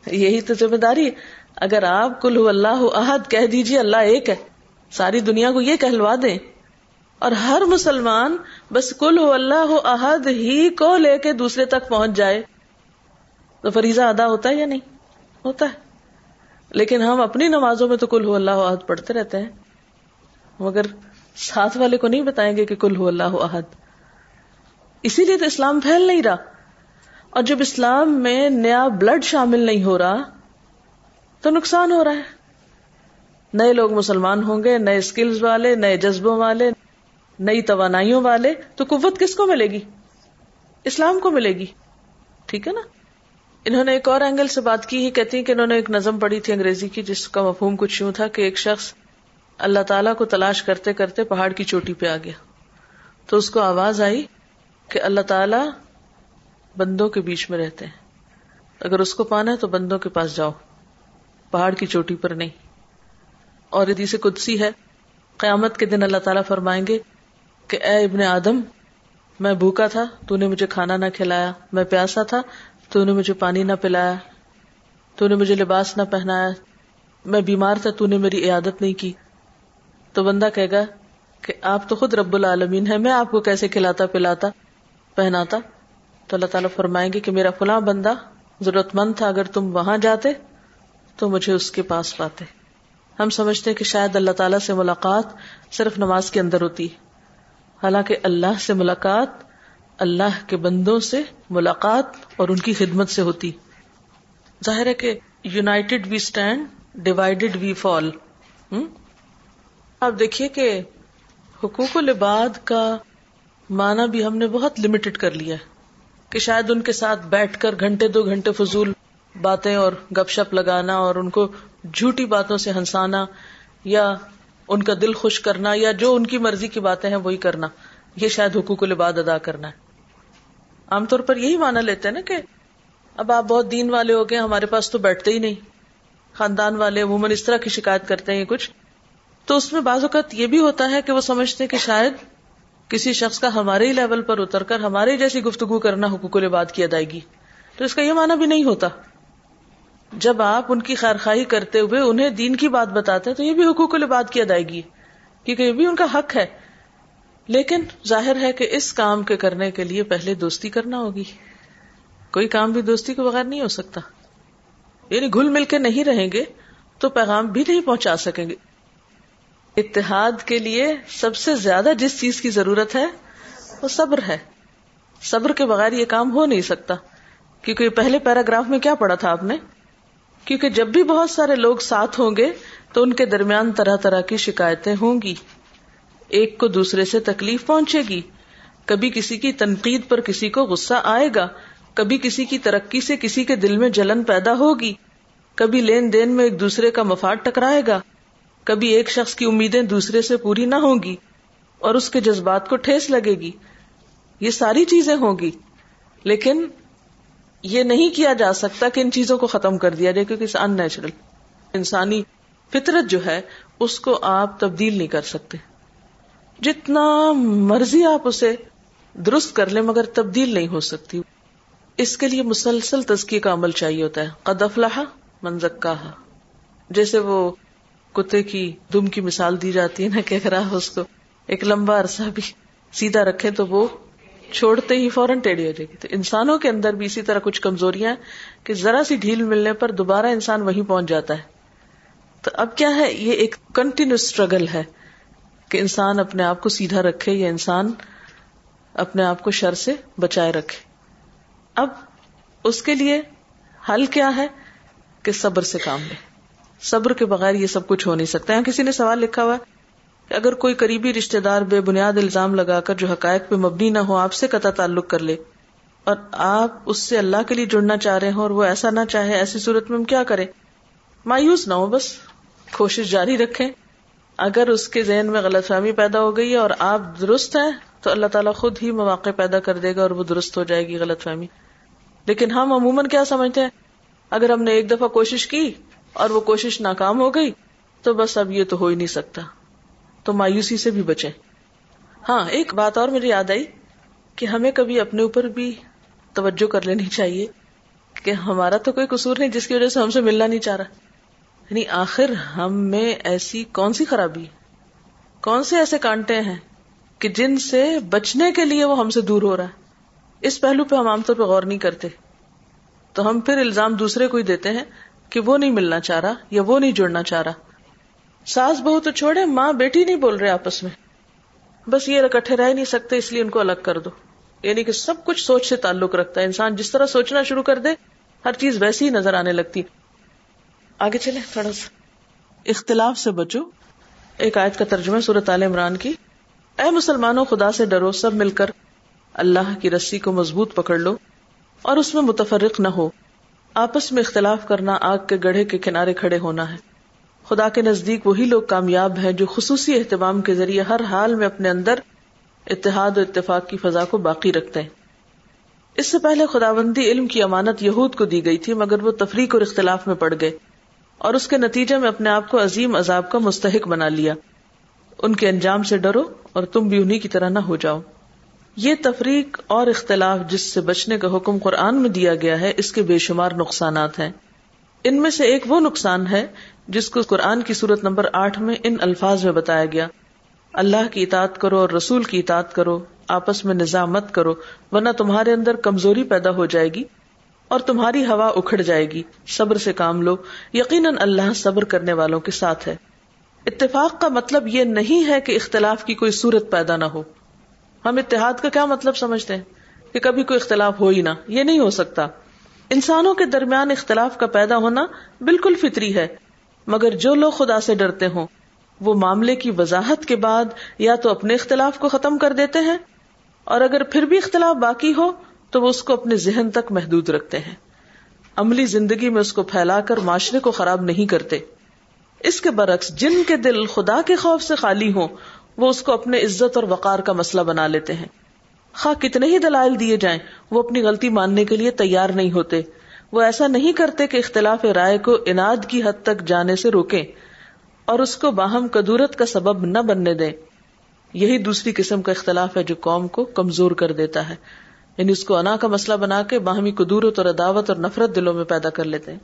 یہی تو ذمہ داری ہے۔ اگر آپ کل ہو اللہ عہد کہہ دیجیے اللہ ایک ہے۔ ساری دنیا کو یہ کہلوا دیں۔ اور ہر مسلمان بس کل ہو اللہ ہو عہد ہی کو لے کے دوسرے تک پہنچ جائے۔ تو فریضہ ادا ہوتا ہے یا نہیں؟ ہوتا ہے۔ لیکن ہم اپنی نمازوں میں تو کل ہو اللہ عہد پڑھتے رہتے ہیں۔ مگر ساتھ والے کو نہیں بتائیں گے کہ کل ہو اللہ عہد اسی لیے تو اسلام پھیل نہیں رہا۔ اور جب اسلام میں نیا بلڈ شامل نہیں ہو رہا، تو نقصان ہو رہا ہے۔ نئے لوگ مسلمان ہوں گے، نئے اسکلز والے، نئے جذبوں والے، نئی توانائیوں والے، تو قوت کس کو ملے گی؟ اسلام کو ملے گی۔ ٹھیک ہے نا؟ انہوں نے ایک اور اینگل سے بات کی ہی کہتی ہیں کہ انہوں نے ایک نظم پڑھی تھی انگریزی کی، جس کا مفہوم کچھ یوں تھا کہ ایک شخص اللہ تعالیٰ کو تلاش کرتے کرتے پہاڑ کی چوٹی پہ آ گیا۔ تو اس کو آواز آئی کہ اللہ تعالی بندوں کے بیچ میں رہتے ہیں۔ اگر اس کو پانا ہے تو بندوں کے پاس جاؤ۔ پہاڑ کی چوٹی پر نہیں۔ اور حدیث قدسی ہے۔ قیامت کے دن اللہ تعالیٰ فرمائیں گے کہ اے ابن آدم، میں بھوکا تھا، تو نے مجھے کھانا نہ کھلایا، میں پیاسا تھا، تو نے مجھے پانی نہ پلایا، تو نے مجھے لباس نہ پہنایا، میں بیمار تھا، تو نے میری عیادت نہیں کی۔ تو بندہ کہے گا کہ آپ تو خود رب العالمین ہے میں آپ کو کیسے کھلاتا، پلاتا، پہناتا؟ تو اللہ تعالیٰ فرمائیں گے کہ میرا فلاں بندہ ضرورت مند تھا، اگر تم وہاں جاتے، تو مجھے اس کے پاس پاتے ہم سمجھتے کہ شاید اللہ تعالیٰ سے ملاقات صرف نماز کے اندر ہوتی حالانکہ اللہ سے ملاقات اللہ کے بندوں سے ملاقات اور ان کی خدمت سے ہوتی۔ ظاہر ہے کہ united we stand divided we fall آپ دیکھیے کہ حقوق العباد کا معنی بھی ہم نے بہت لمیٹڈ کر لیا ہے کہ شاید ان کے ساتھ بیٹھ کر گھنٹے دو گھنٹے فضول باتیں اور گپ شپ لگانا اور ان کو جھوٹی باتوں سے ہنسانا یا ان کا دل خوش کرنا یا جو ان کی مرضی کی باتیں ہیں وہی کرنا، یہ شاید حقوق العباد ادا کرنا ہے۔ عام طور پر یہی مانا لیتے ہیں نا کہ اب آپ بہت دین والے ہو گئے، ہمارے پاس تو بیٹھتے ہی نہیں۔ خاندان والے عموماً اس طرح کی شکایت کرتے ہیں کچھ۔ تو اس میں بعض اوقات یہ بھی ہوتا ہے کہ وہ سمجھتے ہیں کہ شاید کسی شخص کا ہمارے ہی لیول پر اتر کر ہمارے جیسی گفتگو کرنا حقوق العباد کی ادائیگی۔ تو اس کا یہ مانا بھی نہیں ہوتا۔ جب آپ ان کی خیرخواہی کرتے ہوئے انہیں دین کی بات بتاتے تو یہ بھی حقوق العباد کی ادائیگی کیونکہ یہ بھی ان کا حق ہے۔ لیکن ظاہر ہے کہ اس کام کے کرنے کے لیے پہلے دوستی کرنا ہوگی۔ کوئی کام بھی دوستی کے بغیر نہیں ہو سکتا۔ یعنی گل مل کے نہیں رہیں گے تو پیغام بھی نہیں پہنچا سکیں گے۔ اتحاد کے لیے سب سے زیادہ جس چیز کی ضرورت ہے وہ صبر ہے۔ صبر کے بغیر یہ کام ہو نہیں سکتا۔ کیونکہ پہلے پیراگراف میں کیا پڑھا تھا آپ نے؟ کیونکہ جب بھی بہت سارے لوگ ساتھ ہوں گے تو ان کے درمیان طرح طرح کی شکایتیں ہوں گی۔ ایک کو دوسرے سے تکلیف پہنچے گی۔ کبھی کسی کی تنقید پر کسی کو غصہ آئے گا۔ کبھی کسی کی ترقی سے کسی کے دل میں جلن پیدا ہوگی۔ کبھی لین دین میں ایک دوسرے کا مفاد ٹکرائے گا۔ کبھی ایک شخص کی امیدیں دوسرے سے پوری نہ ہوں گی اور اس کے جذبات کو ٹھیس لگے گی۔ یہ ساری چیزیں ہوں گی۔ لیکن یہ نہیں کیا جا سکتا کہ ان چیزوں کو ختم کر دیا جائے کیونکہ ان نیچرل انسانی فطرت جو ہے، اس کو آپ تبدیل نہیں کر سکتے۔ جتنا مرضی آپ اسے درست کر لیں، مگر تبدیل نہیں ہو سکتی۔ اس کے لیے مسلسل تزکی کا عمل چاہیے ہوتا ہے۔ قدف لہا منزکا جیسے وہ کتے کی دم کی مثال دی جاتی ہے نا کہ اگر آپ اس کو ایک لمبا عرصہ بھی سیدھا رکھے تو وہ چھوڑتے ہی فوراً ٹیڑھی ہو جائے گی۔ تو انسانوں کے اندر بھی اسی طرح کچھ کمزوریاں کہ ذرا سی ڈھیل ملنے پر دوبارہ انسان وہیں پہنچ جاتا ہے۔ تو اب کیا ہے؟ یہ ایک کنٹینیو اسٹرگل ہے کہ انسان اپنے آپ کو سیدھا رکھے یا انسان اپنے آپ کو شر سے بچائے رکھے۔ اب اس کے لیے حل کیا ہے کہ صبر سے کام لے۔ صبر کے بغیر یہ سب کچھ ہو نہیں سکتا۔ ہے کسی نے سوال لکھا ہوا اگر کوئی قریبی رشتے دار بے بنیاد الزام لگا کر جو حقائق پہ مبنی نہ ہو، آپ سے قطع تعلق کر لے۔ اور آپ اس سے اللہ کے لیے جڑنا چاہ رہے ہوں اور وہ ایسا نہ چاہے، ایسی صورت میں ہم کیا کریں؟ مایوس نہ ہو بس، کوشش جاری رکھیں۔ اگر اس کے ذہن میں غلط فہمی پیدا ہو گئی ہے اور آپ درست ہیں، تو اللہ تعالیٰ خود ہی مواقع پیدا کر دے گا اور وہ درست ہو جائے گی غلط فہمی۔ لیکن ہم عموماً کیا سمجھتے ہیں؟ اگر ہم نے ایک دفعہ کوشش کی اور وہ کوشش ناکام ہو گئی، تو بس اب یہ تو ہو ہی نہیں سکتا۔ تو مایوسی سے بھی بچے ہاں ایک بات اور میری یاد آئی کہ ہمیں کبھی اپنے اوپر بھی توجہ کر لینی چاہیے کہ ہمارا تو کوئی قصور نہیں جس کی وجہ سے ہم سے ملنا نہیں چاہ رہا۔ یعنی آخر ہم میں ایسی کون سی خرابی، کون سے ایسے کانٹے ہیں کہ جن سے بچنے کے لیے وہ ہم سے دور ہو رہا ہے۔ اس پہلو پہ ہم عام طور پہ غور نہیں کرتے۔ تو ہم پھر الزام دوسرے کو ہی دیتے ہیں کہ وہ نہیں ملنا چاہ رہا یا وہ نہیں جڑنا چاہ رہا۔ ساس بہو تو چھوڑے، ماں بیٹی نہیں بول رہے آپس میں۔ بس یہ اکٹھے رہ نہیں سکتے، اس لیے ان کو الگ کر دو۔ یعنی کہ سب کچھ سوچ سے تعلق رکھتا ہے۔ انسان جس طرح سوچنا شروع کر دے، ہر چیز ویسی ہی نظر آنے لگتی۔ آگے چلے تھوڑا سا۔ اختلاف سے بچو۔ ایک آیت کا ترجمہ صورت عال عمران کی۔ اے مسلمانوں، خدا سے ڈرو، سب مل کر اللہ کی رسی کو مضبوط پکڑ لو اور اس میں متفرق نہ ہو۔ آپس میں اختلاف کرنا، آگ کے گڑھے کے کنارے کھڑے ہونا ہے۔ خدا کے نزدیک وہی لوگ کامیاب ہیں جو خصوصی اہتمام کے ذریعے ہر حال میں اپنے اندر اتحاد و اتفاق کی فضا کو باقی رکھتے ہیں۔ اس سے پہلے خدا بندی علم کی امانت یہود کو دی گئی تھی، مگر وہ تفریق اور اختلاف میں پڑ گئے اور اس کے نتیجے میں اپنے آپ کو عظیم عذاب کا مستحق بنا لیا۔ ان کے انجام سے ڈرو اور تم بھی انہیں کی طرح نہ ہو جاؤ۔ یہ تفریق اور اختلاف جس سے بچنے کا حکم قرآن میں دیا گیا ہے، اس کے بے شمار نقصانات ہیں۔ ان میں سے ایک وہ نقصان ہے جس کو قرآن کی صورت نمبر آٹھ میں ان الفاظ میں بتایا گیا۔ اللہ کی اطاعت کرو اور رسول کی اطاعت کرو، آپس میں نظامت کرو، ورنہ تمہارے اندر کمزوری پیدا ہو جائے گی اور تمہاری ہوا اکھڑ جائے گی۔ صبر سے کام لو۔ یقیناً اللہ صبر کرنے والوں کے ساتھ ہے۔ اتفاق کا مطلب یہ نہیں ہے کہ اختلاف کی کوئی صورت پیدا نہ ہو۔ ہم اتحاد کا کیا مطلب سمجھتے ہیں؟ کہ کبھی کوئی اختلاف ہو ہی نہ۔ یہ نہیں ہو سکتا۔ انسانوں کے درمیان اختلاف کا پیدا ہونا بالکل فطری ہے، مگر جو لوگ خدا سے ڈرتے ہوں، وہ معاملے کی وضاحت کے بعد یا تو اپنے اختلاف کو ختم کر دیتے ہیں، اور اگر پھر بھی اختلاف باقی ہو، تو وہ اس کو اپنے ذہن تک محدود رکھتے ہیں۔ عملی زندگی میں اس کو پھیلا کر معاشرے کو خراب نہیں کرتے۔ اس کے برعکس جن کے دل خدا کے خوف سے خالی ہوں، وہ اس کو اپنے عزت اور وقار کا مسئلہ بنا لیتے ہیں۔ خواہ کتنے ہی دلائل دیے جائیں، وہ اپنی غلطی ماننے کے لیے تیار نہیں ہوتے۔ وہ ایسا نہیں کرتے کہ اختلاف رائے کو اناد کی حد تک جانے سے روکیں اور اس کو باہم کدورت کا سبب نہ بننے دیں۔ یہی دوسری قسم کا اختلاف ہے جو قوم کو کمزور کر دیتا ہے۔ یعنی اس کو انا کا مسئلہ بنا کے باہمی قدورت اور عداوت اور نفرت دلوں میں پیدا کر لیتے ہیں۔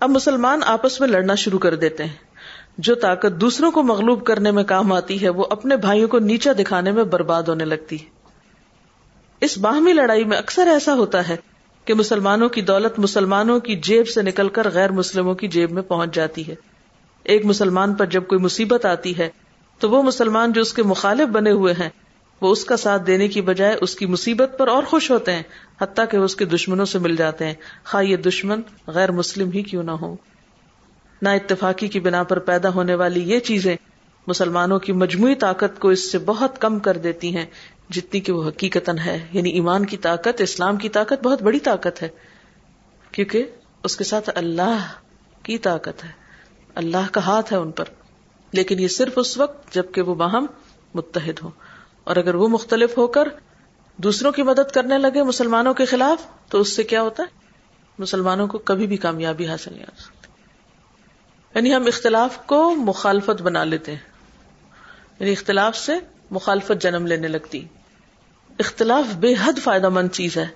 اب مسلمان آپس میں لڑنا شروع کر دیتے ہیں۔ جو طاقت دوسروں کو مغلوب کرنے میں کام آتی ہے، وہ اپنے بھائیوں کو نیچا دکھانے میں برباد ہونے لگتی ہے۔ اس باہمی لڑائی میں اکثر ایسا ہوتا ہے کہ مسلمانوں کی دولت مسلمانوں کی جیب سے نکل کر غیر مسلموں کی جیب میں پہنچ جاتی ہے۔ ایک مسلمان پر جب کوئی مصیبت آتی ہے، تو وہ مسلمان جو اس کے مخالف بنے ہوئے ہیں، وہ اس کا ساتھ دینے کی بجائے اس کی مصیبت پر اور خوش ہوتے ہیں، حتیٰ کہ وہ اس کے دشمنوں سے مل جاتے ہیں۔ خواہ یہ دشمن غیر مسلم ہی کیوں نہ ہو نہ اتفاقی کی بنا پر پیدا ہونے والی یہ چیزیں مسلمانوں کی مجموعی طاقت کو اس سے بہت کم کر دیتی ہیں، جتنی کہ وہ حقیقت ہے۔ یعنی ایمان کی طاقت، اسلام کی طاقت بہت بڑی طاقت ہے۔ کیونکہ اس کے ساتھ اللہ کی طاقت ہے۔ اللہ کا ہاتھ ہے ان پر۔ لیکن یہ صرف اس وقت، جبکہ وہ باہم متحد ہو اور اگر وہ مختلف ہو کر دوسروں کی مدد کرنے لگے مسلمانوں کے خلاف، تو اس سے کیا ہوتا ہے؟ مسلمانوں کو کبھی بھی کامیابی حاصل نہیں ہو سکتی۔ یعنی ہم اختلاف کو مخالفت بنا لیتے ہیں۔ یعنی اختلاف سے مخالفت جنم لینے لگتی۔ اختلاف بے حد فائدہ مند چیز ہے۔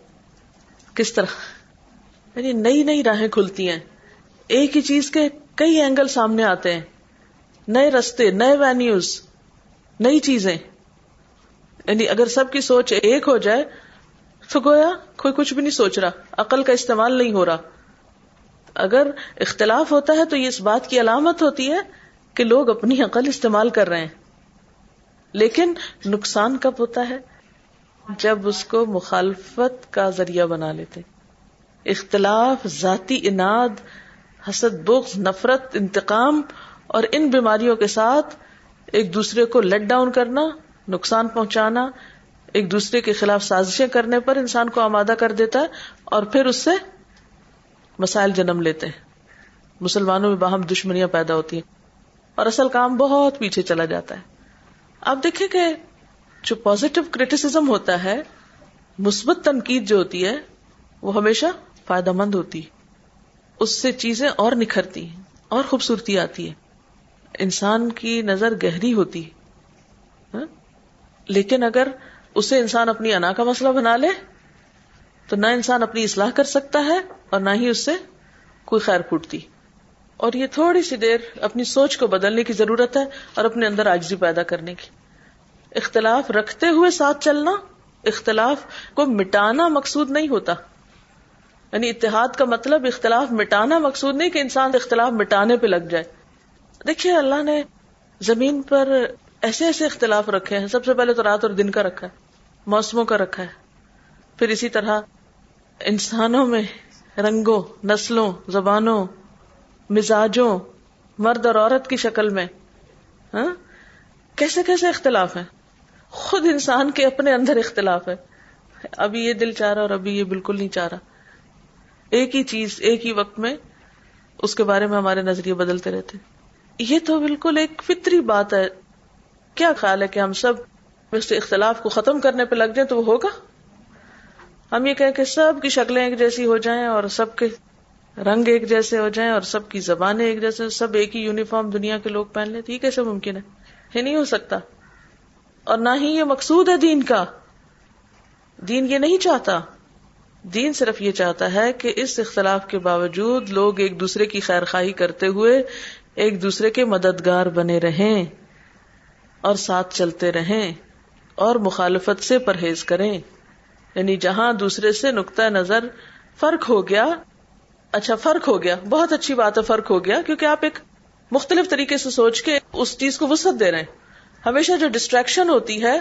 کس طرح؟ یعنی نئی نئی راہیں کھلتی ہیں۔ ایک ہی چیز کے کئی اینگل سامنے آتے ہیں۔ نئے رستے، نئے وینیوز، نئی چیزیں۔ یعنی اگر سب کی سوچ ایک ہو جائے، تو گویا کوئی کچھ بھی نہیں سوچ رہا۔ عقل کا استعمال نہیں ہو رہا۔ اگر اختلاف ہوتا ہے تو یہ اس بات کی علامت ہوتی ہے کہ لوگ اپنی عقل استعمال کر رہے ہیں۔ لیکن نقصان کب ہوتا ہے؟ جب اس کو مخالفت کا ذریعہ بنا لیتے۔ اختلاف، ذاتی اناد، حسد، بغض، نفرت، انتقام اور ان بیماریوں کے ساتھ ایک دوسرے کو لیٹ ڈاؤن کرنا، نقصان پہنچانا، ایک دوسرے کے خلاف سازشیں کرنے پر انسان کو آمادہ کر دیتا ہے اور پھر اس سے مسائل جنم لیتے ہیں۔ مسلمانوں میں باہم دشمنیاں پیدا ہوتی ہیں۔ اور اصل کام بہت پیچھے چلا جاتا ہے۔ آپ دیکھیں کہ جو پازیٹو کریٹیسم ہوتا ہے، مثبت تنقید جو ہوتی ہے، وہ ہمیشہ فائدہ مند ہوتی ہے۔ اس سے چیزیں اور نکھرتی ہیں، اور خوبصورتی آتی ہے۔ انسان کی نظر گہری ہوتی ہاں؟ لیکن اگر اسے انسان اپنی انا کا مسئلہ بنا لے تو نہ انسان اپنی اصلاح کر سکتا ہے اور نہ ہی اس سے کوئی خیر پھوٹتی۔ اور یہ تھوڑی سی دیر اپنی سوچ کو بدلنے کی ضرورت ہے اور اپنے اندر آجزی پیدا کرنے کی۔ اختلاف رکھتے ہوئے ساتھ چلنا، اختلاف کو مٹانا مقصود نہیں ہوتا۔ یعنی اتحاد کا مطلب اختلاف مٹانا مقصود نہیں کہ انسان اختلاف مٹانے پہ لگ جائے۔ دیکھیے اللہ نے زمین پر ایسے ایسے اختلاف رکھے ہیں۔ سب سے پہلے تو رات اور دن کا رکھا ہے، موسموں کا رکھا ہے۔ پھر اسی طرح انسانوں میں رنگوں، نسلوں، زبانوں، مزاجوں، مرد اور عورت کی شکل میں ہاں؟ کیسے کیسے اختلاف ہیں؟ خود انسان کے اپنے اندر اختلاف ہے۔ ابھی یہ دل چاہ رہا اور ابھی یہ بالکل نہیں چاہ رہا۔ ایک ہی چیز، ایک ہی وقت میں اس کے بارے میں ہمارے نظریے بدلتے رہتے یہ تو بالکل ایک فطری بات ہے۔ کیا خیال ہے کہ ہم سب اس اختلاف کو ختم کرنے پہ لگ جائیں تو وہ ہوگا؟ ہم یہ کہیں کہ سب کی شکلیں ایک جیسی ہو جائیں اور سب کے رنگ ایک جیسے ہو جائیں اور سب کی زبانیں ایک جیسے سب ایک ہی یونیفارم دنیا کے لوگ پہن لیں یہ کیسے ممکن ہے؟ یہ نہیں ہو سکتا۔ اور نہ ہی یہ مقصود ہے دین کا۔ دین یہ نہیں چاہتا۔ دین صرف یہ چاہتا ہے کہ اس اختلاف کے باوجود لوگ ایک دوسرے کی خیر خواہی کرتے ہوئے ایک دوسرے کے مددگار بنے رہیں اور ساتھ چلتے رہیں اور مخالفت سے پرہیز کریں۔ یعنی جہاں دوسرے سے نقطۂ نظر فرق ہو گیا اچھا فرق ہو گیا، بہت اچھی بات ہے، فرق ہو گیا، کیونکہ آپ ایک مختلف طریقے سے سوچ کے اس چیز کو وسط دے رہے ہیں۔ ہمیشہ جو ڈسٹریکشن ہوتی ہے،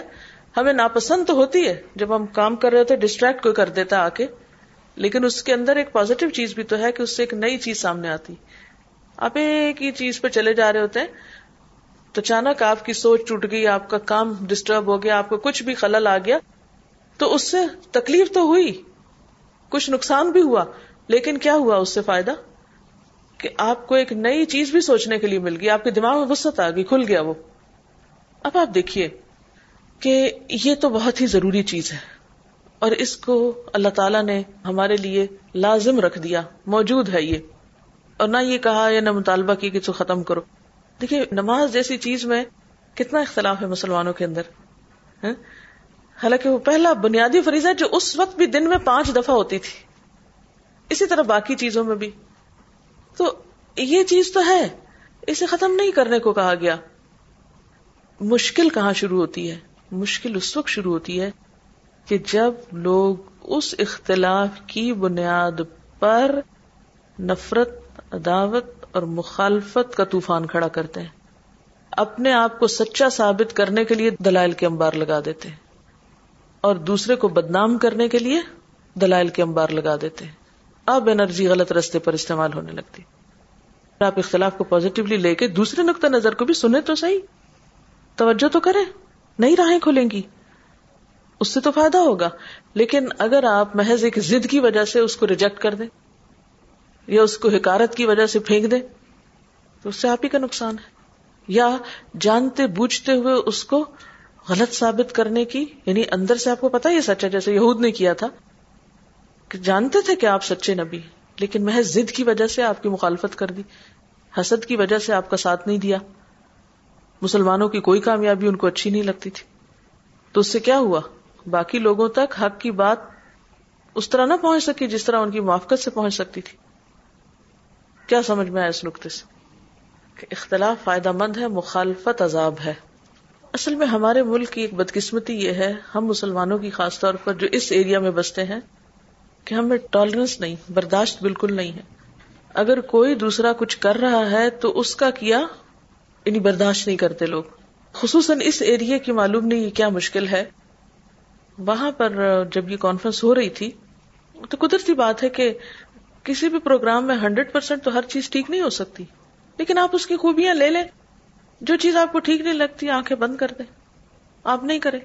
ہمیں ناپسند تو ہوتی ہے۔ جب ہم کام کر رہے ہوتے ڈسٹریکٹ کوئی کر دیتا آ کے لیکن اس کے اندر ایک پازیٹو چیز بھی تو ہے کہ اس سے ایک نئی چیز سامنے آتی۔ آپ ایک ہی چیز پہ چلے جا رہے ہوتے ہیں، تو اچانک آپ کی سوچ ٹوٹ گئی، آپ کا کام ڈسٹرب ہو گیا، آپ کو کچھ بھی خلل آ گیا۔ تو اس سے تکلیف تو ہوئی، کچھ نقصان بھی ہوا، لیکن کیا ہوا اس سے فائدہ؟ کہ آپ کو ایک نئی چیز بھی سوچنے کے لیے مل گئی، آپ کے دماغ میں وسط آ گئی، کھل گیا وہ۔ اب آپ دیکھیے کہ یہ تو بہت ہی ضروری چیز ہے، اور اس کو اللہ تعالیٰ نے ہمارے لیے لازم رکھ دیا، موجود ہے یہ۔ اور نہ یہ کہا یا نہ مطالبہ کی کہ ختم کرو۔ دیکھیے، نماز جیسی چیز میں کتنا اختلاف ہے مسلمانوں کے اندر ہاں؟ حالانکہ وہ پہلا بنیادی فریضہ جو اس وقت بھی دن میں پانچ دفعہ ہوتی تھی۔ اسی طرح باقی چیزوں میں بھی۔ تو یہ چیز تو ہے۔ اسے ختم نہیں کرنے کو کہا گیا۔ مشکل کہاں شروع ہوتی ہے؟ مشکل اس وقت شروع ہوتی ہے کہ جب لوگ اس اختلاف کی بنیاد پر نفرت، عداوت اور مخالفت کا طوفان کھڑا کرتے ہیں۔ اپنے آپ کو سچا ثابت کرنے کے لیے دلائل کے انبار لگا دیتے ہیں۔ اور دوسرے کو بدنام کرنے کے لیے دلائل کے انبار لگا دیتے ہیں۔ اب انرجی غلط رستے پر استعمال ہونے لگتی۔ آپ اختلاف کو پازیٹیولی لے کے دوسرے نقطۂ نظر کو بھی سنیں تو صحیح۔ توجہ تو کریں۔ نئی راہیں کھلیں گی۔ اس سے تو فائدہ ہوگا۔ لیکن اگر آپ محض ایک ضد کی وجہ سے اس کو ریجیکٹ کر دیں یا اس کو حکارت کی وجہ سے پھینک دیں، تو اس سے آپ ہی کا نقصان ہے۔ یا جانتے بوجھتے ہوئے اس کو غلط ثابت کرنے کی یعنی اندر سے آپ کو پتا یہ سچ ہے، جیسے یہود نے کیا تھا کہ جانتے تھے کہ آپ سچے نبی لیکن محض ضد کی وجہ سے آپ کی مخالفت کر دی، حسد کی وجہ سے آپ کا ساتھ نہیں دیا۔ مسلمانوں کی کوئی کامیابی ان کو اچھی نہیں لگتی تھی۔ تو اس سے کیا ہوا؟ باقی لوگوں تک حق کی بات اس طرح نہ پہنچ سکی جس طرح ان کی موافقت سے پہنچ سکتی تھی۔ کیا سمجھ میں آیا اس نقطے سے؟ کہ اختلاف فائدہ مند ہے، مخالفت عذاب ہے۔ اصل میں ہمارے ملک کی ایک بدقسمتی یہ ہے، ہم مسلمانوں کی خاص طور پر جو اس ایریا میں بستے ہیں، کہ ہمیں ٹالرنس نہیں، برداشت بالکل نہیں ہے۔ اگر کوئی دوسرا کچھ کر رہا ہے تو اس کا کیا؟ یعنی برداشت نہیں کرتے لوگ۔ خصوصاً اس ایریا کی معلوم نہیں یہ کیا مشکل ہے۔ وہاں پر جب یہ کانفرنس ہو رہی تھی، تو قدرتی بات ہے کہ کسی بھی پروگرام میں ہنڈریڈ پرسینٹ تو ہر چیز ٹھیک نہیں ہو سکتی۔ لیکن آپ اس کی خوبیاں لے لیں۔ جو چیز آپ کو ٹھیک نہیں لگتی، آنکھیں بند کر دیں۔ آپ نہیں کریں۔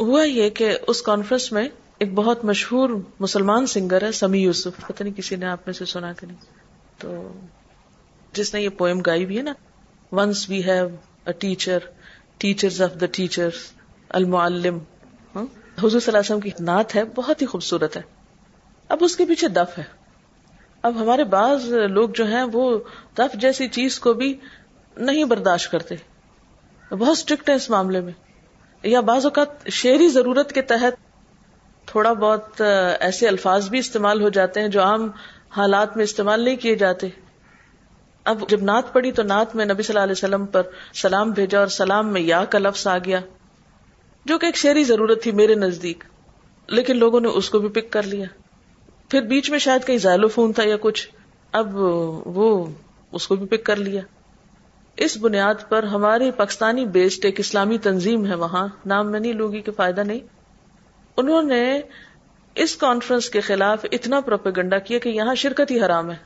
ہوا یہ کہ اس کانفرنس میں ایک بہت مشہور مسلمان سنگر ہے سمی یوسف۔ پتہ نہیں کسی نے آپ میں سے سنا کہ نہیں۔ تو جس نے یہ پوئم گائی بھی ہے نا once we have a teacher teacher of the teacher المعلم حضور صلی اللہ علیہ وسلم کی نعت ہے، بہت ہی خوبصورت ہے۔ اب اس کے پیچھے دف ہے۔ اب ہمارے بعض لوگ جو ہیں، وہ دف جیسی چیز کو بھی نہیں برداشت کرتے۔ بہت اسٹرکٹ ہے اس معاملے میں۔ یا بعض اوقات شہری ضرورت کے تحت تھوڑا بہت ایسے الفاظ بھی استعمال ہو جاتے ہیں جو عام حالات میں استعمال نہیں کیے جاتے۔ اب جب نعت پڑی تو نعت میں نبی صلی اللہ علیہ وسلم پر سلام بھیجا اور سلام میں یا کا لفظ آ گیا، جو کہ ایک شہری ضرورت تھی میرے نزدیک، لیکن لوگوں نے اس کو بھی پک کر لیا۔ پھر بیچ میں شاید کہیں زائلو فون تھا یا کچھ، اب وہ اس کو بھی پک کر لیا۔ اس بنیاد پر ہماری پاکستانی بیسڈ ایک اسلامی تنظیم ہے وہاں، نام میں نہیں لوں گی کہ فائدہ نہیں۔ انہوں نے اس کانفرنس کے خلاف اتنا پروپیگنڈا کیا کہ یہاں شرکت ہی حرام ہے۔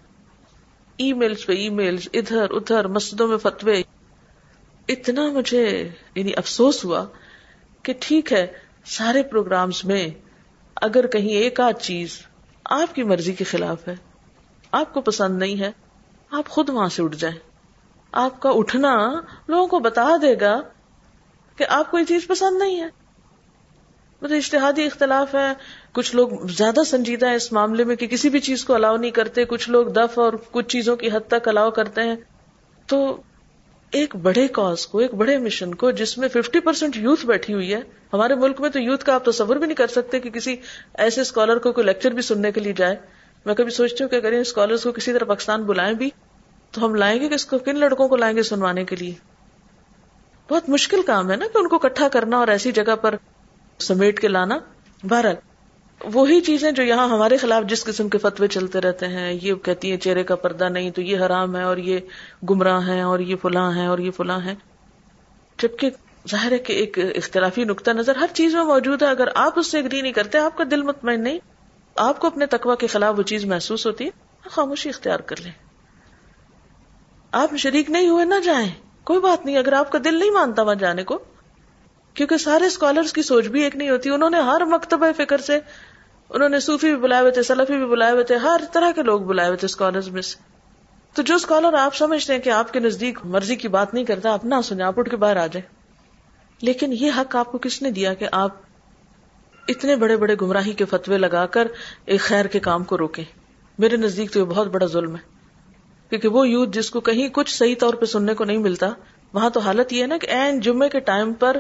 ای میلز پہ ای میلز ادھر ادھر، مسجدوں میں فتوے۔ اتنا مجھے یعنی افسوس ہوا کہ ٹھیک ہے، سارے پروگرامز میں اگر کہیں ایک آدھ چیز آپ کی مرضی کے خلاف ہے، آپ کو پسند نہیں ہے، آپ خود وہاں سے اٹھ جائیں۔ آپ کا اٹھنا لوگوں کو بتا دے گا کہ آپ کو یہ چیز پسند نہیں ہے۔ مطلب اشتہادی اختلاف ہے۔ کچھ لوگ زیادہ سنجیدہ ہیں اس معاملے میں کہ کسی بھی چیز کو الاؤ نہیں کرتے۔ کچھ لوگ دف اور کچھ چیزوں کی حد تک الاؤ کرتے ہیں۔ تو ایک بڑے کاز کو، ایک بڑے مشن کو، جس میں ففٹی پرسینٹ یوتھ بیٹھی ہوئی ہے، ہمارے ملک میں تو یوتھ کا آپ تصور بھی نہیں کر سکتے کہ کسی ایسے اسکالر کو کوئی لیکچر بھی سننے کے لیے جائے۔ میں کبھی سوچتی ہوں کہ اگر اسکالر کو کسی طرح پاکستان بلائیں بھی تو ہم لائیں گے کہ اس کو کن لڑکوں کو لائیں گے سنوانے کے لیے؟ بہت مشکل کام ہے نا کہ ان کو اکٹھا کرنا اور ایسی جگہ پر سمیٹ کے لانا۔ بہرحال، وہی چیزیں جو یہاں ہمارے خلاف جس قسم کے فتوے چلتے رہتے ہیں، یہ کہتی ہیں چہرے کا پردہ نہیں تو یہ حرام ہے اور یہ گمراہ ہے اور یہ فلاں ہے اور یہ فلاں ہے جبکہ ظاہر ہے کہ ایک اختلافی نقطہ نظر ہر چیز میں موجود ہے۔ اگر آپ اس سے اگری نہیں کرتے، آپ کا دل مطمئن نہیں، آپ کو اپنے تقوا کے خلاف وہ چیز محسوس ہوتی ہے، خاموشی اختیار کر لیں۔ آپ شریک نہیں ہوئے نہ جائیں۔ کوئی بات نہیں، اگر آپ کا دل نہیں مانتا وہاں جانے کو۔ کیونکہ سارے اسکالرس کی سوچ بھی ایک نہیں ہوتی۔ انہوں نے ہر مکتبہ فکر سے، انہوں نے صوفی بھی بلائے ہوئے تھے، سلفی بھی بلائے ہوئے تھے، ہر طرح کے لوگ بلائے ہوئے تھے اسکالر میں سے۔ تو جو اسکالر آپ سمجھتے ہیں کہ آپ کے نزدیک مرضی کی بات نہیں کرتا، آپ نہ سنیں، آپ اٹھ کے باہر آ جائیں۔ لیکن یہ حق آپ کو کس نے دیا کہ آپ اتنے بڑے بڑے گمراہی کے فتوے لگا کر ایک خیر کے کام کو روکیں؟ میرے نزدیک تو یہ بہت بڑا ظلم ہے۔ کیونکہ وہ یوتھ جس کو کہیں کچھ صحیح طور پہ سننے کو نہیں ملتا، وہاں تو حالت یہ ہے نا کہ این جمعے کے ٹائم پر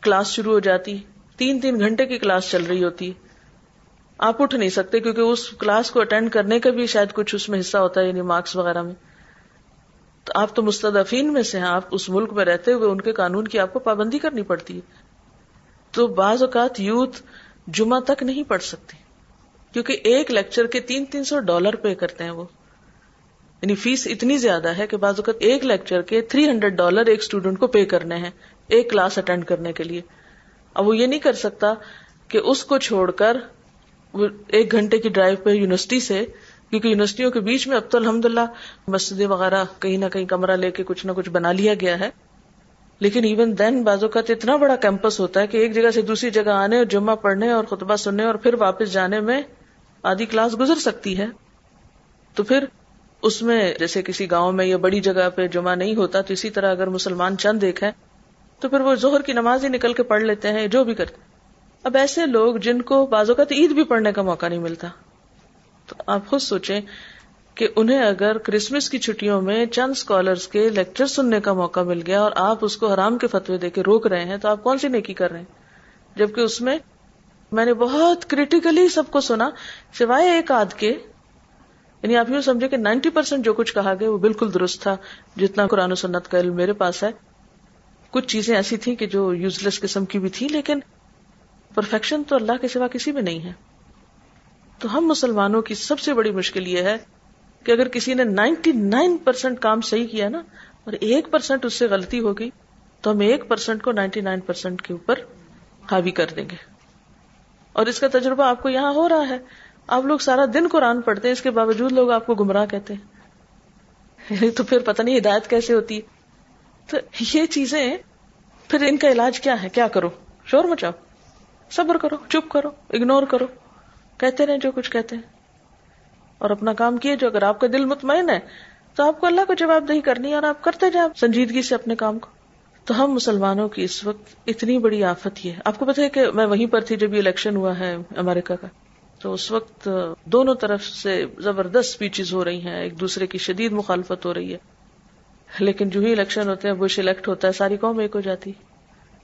کلاس شروع ہو جاتی، تین تین گھنٹے کی کلاس چل رہی ہوتی۔ آپ اٹھ نہیں سکتے کیونکہ اس کلاس کو اٹینڈ کرنے کا بھی شاید کچھ اس میں حصہ ہوتا ہے یعنی مارکس وغیرہ میں۔ تو آپ تو مستدفین میں سے ہیں، آپ اس ملک میں رہتے ہوئے ان کے قانون کی آپ کو پابندی کرنی پڑتی ہے۔ تو بعض اوقات یوتھ جمعہ تک نہیں پڑھ سکتے، کیونکہ ایک لیکچر کے تین تین سو ڈالر پے کرتے ہیں وہ۔ یعنی فیس اتنی زیادہ ہے کہ بعض اوقات ایک لیکچر کے تھری ہنڈریڈ ڈالر ایک اسٹوڈینٹ کو پے کرنے ہیں، ایک کلاس اٹینڈ کرنے کے لیے۔ اب وہ یہ نہیں کر سکتا کہ اس کو چھوڑ کر وہ ایک گھنٹے کی ڈرائیو پہ یونیورسٹی سے، کیونکہ یونیورسٹیوں کے بیچ میں اب تو الحمد للہ مسجدیں وغیرہ کہیں نہ کہیں کمرہ لے کے کچھ نہ کچھ بنا لیا گیا ہے۔ لیکن ایون دین بازو کا اتنا بڑا کیمپس ہوتا ہے کہ ایک جگہ سے دوسری جگہ آنے اور جمعہ پڑھنے اور خطبہ سننے اور پھر واپس جانے میں آدھی کلاس گزر سکتی ہے۔ تو پھر اس میں جیسے کسی گاؤں میں یا بڑی جگہ پہ جمعہ نہیں ہوتا تو اسی طرح اگر مسلمان چند دیکھیں تو پھر وہ زہر کی نماز ہی نکل کے پڑھ لیتے ہیں، جو بھی کرتے۔ اب ایسے لوگ جن کو بازو کا عید بھی پڑھنے کا موقع نہیں ملتا۔ تو آپ خود سوچیں کہ انہیں اگر کرسمس کی چھٹیوں میں چند اسکالرس کے لیکچر سننے کا موقع مل گیا اور آپ اس کو حرام کے فتوی دے کے روک رہے ہیں تو آپ کون سی نیکی کر رہے ہیں؟ جبکہ اس میں میں نے بہت کریٹیکلی سب کو سنا، سوائے ایک آدھ کے یعنی آپ یوں سمجھے کہ نائنٹی پرسینٹ جو کچھ کہا گیا وہ بالکل درست تھا، جتنا قرآن و سنت کا علم میرے پاس ہے۔ کچھ چیزیں ایسی تھیں کہ جو یوز لیس قسم کی بھی تھی لیکن پرفیکشن تو اللہ کے سوا کسی میں نہیں ہے۔ تو ہم مسلمانوں کی سب سے بڑی مشکل یہ ہے کہ اگر کسی نے نائنٹی نائن پرسینٹ کام صحیح کیا نا اور ایک پرسینٹ اس سے غلطی ہوگی، تو ہم ایک پرسینٹ کو نائنٹی نائن پرسینٹ کے اوپر حاوی کر دیں گے۔ اور اس کا تجربہ آپ کو یہاں ہو رہا ہے۔ آپ لوگ سارا دن قرآن پڑھتے ہیں، اس کے باوجود لوگ آپ کو گمراہ کہتے ہیں۔ یعنی تو پھر پتہ نہیں ہدایت کیسے ہوتی۔ تو یہ چیزیں، پھر ان کا علاج کیا ہے؟ کیا کرو؟ شور مچاؤ۔ صبر کرو، چپ کرو اگنور کرو۔ کہتے رہے جو کچھ کہتے ہیں۔ اور اپنا کام کیے جو اگر آپ کا دل مطمئن ہے، تو آپ کو اللہ کو جواب دہی کرنی ہے اور آپ کرتے جائیں سنجیدگی سے اپنے کام کو۔ تو ہم مسلمانوں کی اس وقت اتنی بڑی آفت یہ ہے۔ آپ کو پتا ہے کہ میں وہیں پر تھی جب یہ الیکشن ہوا ہے امریکہ کا۔ تو اس وقت دونوں طرف سے زبردست اسپیچز ہو رہی ہیں، ایک دوسرے کی شدید مخالفت ہو رہی ہے۔ لیکن جو ہی الیکشن ہوتے ہیں بش الیکٹ ہوتا ہے، ساری قوم ایک ہو جاتی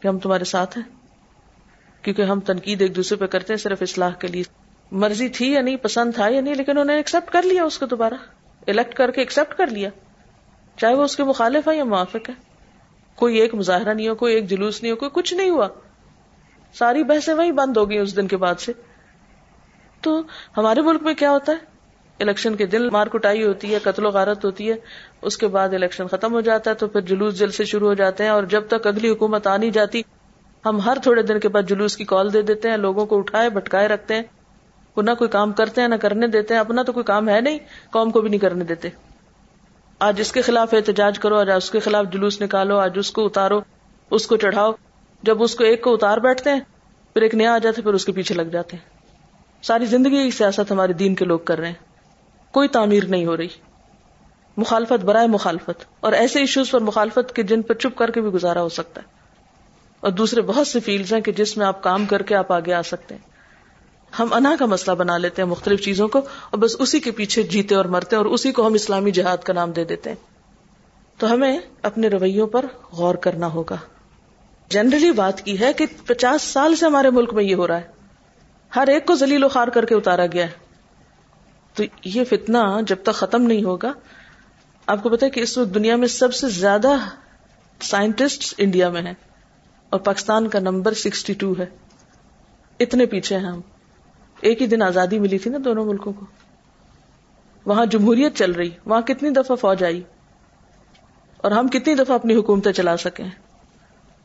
کہ ہم تمہارے ساتھ ہیں۔ کیونکہ ہم تنقید ایک دوسرے پہ کرتے ہیں، صرف اصلاح کے لیے۔ مرضی تھی یا نہیں، پسند تھا یا نہیں، لیکن انہوں نے ایکسپٹ کر لیا اس کو دوبارہ۔ الیکٹ کر کے ایکسپٹ کر لیا۔ چاہے وہ اس کے مخالف ہے یا موافق ہے کوئی ایک مظاہرہ نہیں ہو، کوئی ایک جلوس نہیں ہو، کوئی کچھ نہیں ہوا۔ ساری بحثیں وہی بند ہو گئی اس دن کے بعد سے۔ تو ہمارے ملک میں کیا ہوتا ہے؟ الیکشن کے دن مار کٹائی ہوتی ہے، قتل و غارت ہوتی ہے، اس کے بعد الیکشن ختم ہو جاتا ہے تو پھر جلوس جل سے شروع ہو جاتے ہیں اور جب تک اگلی حکومت آ نہیں جاتی، ہم ہر تھوڑے دن کے بعد جلوس کی کال دے دیتے ہیں، لوگوں کو اٹھائے، بھٹکائے رکھتے ہیں، وہ نہ کوئی کام کرتے ہیں، نہ کرنے دیتے ہیں، اپنا تو کوئی کام ہے نہیں، قوم کو بھی نہیں کرنے دیتے۔ آج اس کے خلاف احتجاج کرو، آج اس کے خلاف جلوس نکالو، آج اس کو اتارو، اس کو چڑھاؤ، جب اس کو ایک کو اتار بیٹھتے ہیں، پھر ایک نیا آ جاتا ہے، پھر اس کے پیچھے لگ جاتے ہیں۔ ساری زندگی سیاست ہمارے دین کے لوگ کر رہے ہیں۔ کوئی تعمیر نہیں ہو رہی۔ مخالفت برائے مخالفت۔ اور ایسے ایشوز پر مخالفت کے جن پر چپ کر کے بھی گزارا ہو سکتا ہے۔ اور دوسرے بہت سے فیلڈز ہیں کہ جس میں آپ کام کر کے آپ آگے آ سکتے ہیں۔ ہم انا کا مسئلہ بنا لیتے ہیں مختلف چیزوں کو اور بس اسی کے پیچھے جیتے اور مرتے اور اسی کو ہم اسلامی جہاد کا نام دے دیتے ہیں۔ تو ہمیں اپنے رویوں پر غور کرنا ہوگا۔ جنرلی بات کی ہے کہ پچاس سال سے ہمارے ملک میں یہ ہو رہا ہے۔ ہر ایک کو زلیل و خار کر کے اتارا گیا ہے۔ تو یہ فتنا جب تک ختم نہیں ہوگا، آپ کو پتا کہ اس وقت دنیا میں سب سے زیادہ سائنٹسٹ انڈیا میں ہیں اور پاکستان کا نمبر سکسٹی ٹو ہے۔ اتنے پیچھے ہیں ہم۔ ایک ہی دن آزادی ملی تھی نا دونوں ملکوں کو۔ وہاں جمہوریت چل رہی، وہاں کتنی دفعہ فوج آئی اور ہم کتنی دفعہ اپنی حکومتیں چلا سکے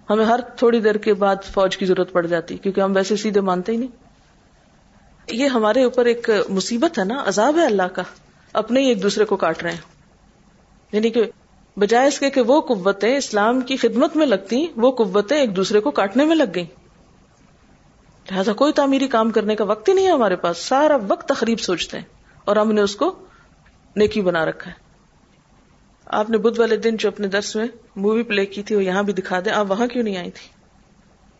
ہمیں ہر تھوڑی دیر کے بعد فوج کی ضرورت پڑ جاتی، کیونکہ ہم ویسے سیدھے مانتے ہی نہیں۔ یہ ہمارے اوپر ایک مصیبت ہے نا، عذاب ہے اللہ کا۔ اپنے ہی ایک دوسرے کو کاٹ رہے ہیں۔ یعنی کہ بجائے اس کے کہ وہ قوتیں اسلام کی خدمت میں لگتی وہ قوتیں ایک دوسرے کو کاٹنے میں لگ گئی لہٰذا کوئی تعمیری کام کرنے کا وقت ہی نہیں ہے ہمارے پاس۔ سارا وقت تقریب سوچتے ہیں اور ہم نے اس کو نیکی بنا رکھا ہے۔ آپ نے بدھ والے دن جو اپنے درس میں مووی پلے کی تھی، وہ یہاں بھی دکھا دیں۔ آپ وہاں کیوں نہیں آئی تھی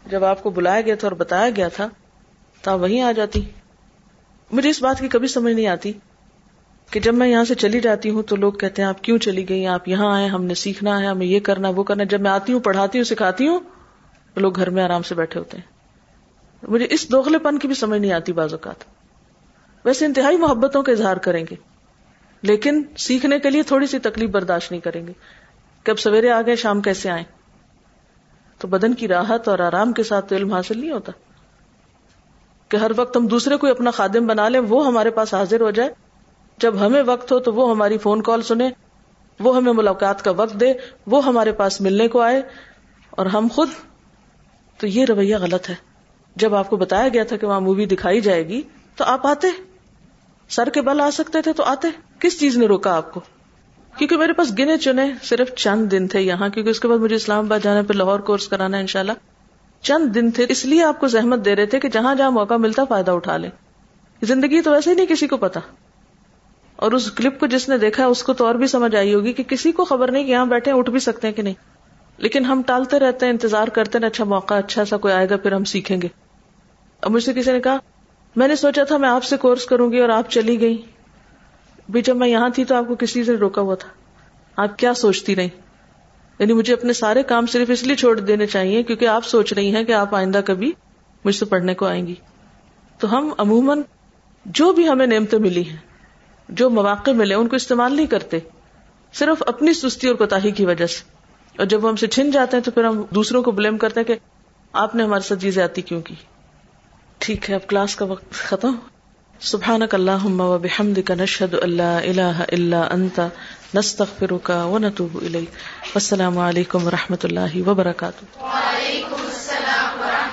جب آپ کو بلایا گیا تھا اور بتایا گیا تھا، تو آپ وہیں آ جاتی۔ مجھے اس بات کی کبھی سمجھ نہیں آتی کہ جب میں یہاں سے چلی جاتی ہوں تو لوگ کہتے ہیں، آپ کیوں چلی گئی؟ آپ یہاں آئے، ہم نے سیکھنا ہے، ہمیں یہ کرنا، وہ کرنا۔ جب میں آتی ہوں، پڑھاتی ہوں، سکھاتی ہوں، تو لوگ گھر میں آرام سے بیٹھے ہوتے ہیں۔ مجھے اس دوگلے پن کی بھی سمجھ نہیں آتی بعض اوقات۔ ویسے انتہائی محبتوں کا اظہار کریں گے، لیکن سیکھنے کے لیے تھوڑی سی تکلیف برداشت نہیں کریں گے۔ کہ اب سویرے آ گئے، شام کیسے آئے تو بدن کی راحت اور آرام کے ساتھ تو علم حاصل نہیں ہوتا۔ کہ ہر وقت ہم دوسرے کو اپنا خادم بنا لیں، وہ ہمارے پاس حاضر ہو جائے۔ جب ہمیں وقت ہو تو وہ ہماری فون کال سنے وہ ہمیں ملاقات کا وقت دے، وہ ہمارے پاس ملنے کو آئے۔ اور ہم خود، تو یہ رویہ غلط ہے۔ جب آپ کو بتایا گیا تھا کہ وہاں مووی دکھائی جائے گی، تو آپ آتے۔ سر کے بل آ سکتے تھے تو آتے۔ کس چیز نے روکا آپ کو؟ کیونکہ میرے پاس گنے چنے صرف چند دن تھے یہاں، کیونکہ اس کے بعد مجھے اسلام آباد جانے پہ لاہور کورس کرانا ہے انشاءاللہ۔ چند دن تھے، اس لیے آپ کو زحمت دے رہے تھے کہ جہاں جہاں موقع ملتا فائدہ اٹھا لے۔ زندگی تو ویسے ہی نہیں کسی کو پتا اور اس کلپ کو جس نے دیکھا اس کو تو اور بھی سمجھ آئی ہوگی کہ کسی کو خبر نہیں کہ یہاں بیٹھے اٹھ بھی سکتے ہیں کہ نہیں۔ لیکن ہم ٹالتے رہتے ہیں، انتظار کرتے ہیں اچھا موقع اچھا سا کوئی آئے گا، پھر ہم سیکھیں گے۔ اب مجھ سے کسی نے کہا، میں نے سوچا تھا میں آپ سے کورس کروں گی اور آپ چلی گئی بھی جب میں یہاں تھی تو آپ کو کسی سے روکا ہوا تھا۔ آپ کیا سوچتی رہی یعنی مجھے اپنے سارے کام صرف اس لیے چھوڑ دینے چاہیے کیونکہ آپ سوچ رہی ہیں کہ آپ آئندہ کبھی مجھ سے پڑھنے کو آئیں گی۔ تو ہم عموماً جو بھی ہمیں نعمتیں ملی ہیں، جو مواقع ملے، ان کو استعمال نہیں کرتے۔ صرف اپنی سستی اور کوتاہی کی وجہ سے۔ اور جب وہ ہم سے چھن جاتے ہیں تو پھر ہم دوسروں کو بلیم کرتے ہیں کہ آپ نے ہمارے ساتھ چیزیں آتی کیوں کی؟ ٹھیک ہے، اب کلاس کا وقت ختم۔ سبحانک اللہم و بحمدک، نشہد اللہ الہ الا انت نستغفرك ونتوب إليك والسلام عليكم ورحمة الله وبركاته وعليكم السلام ورحمة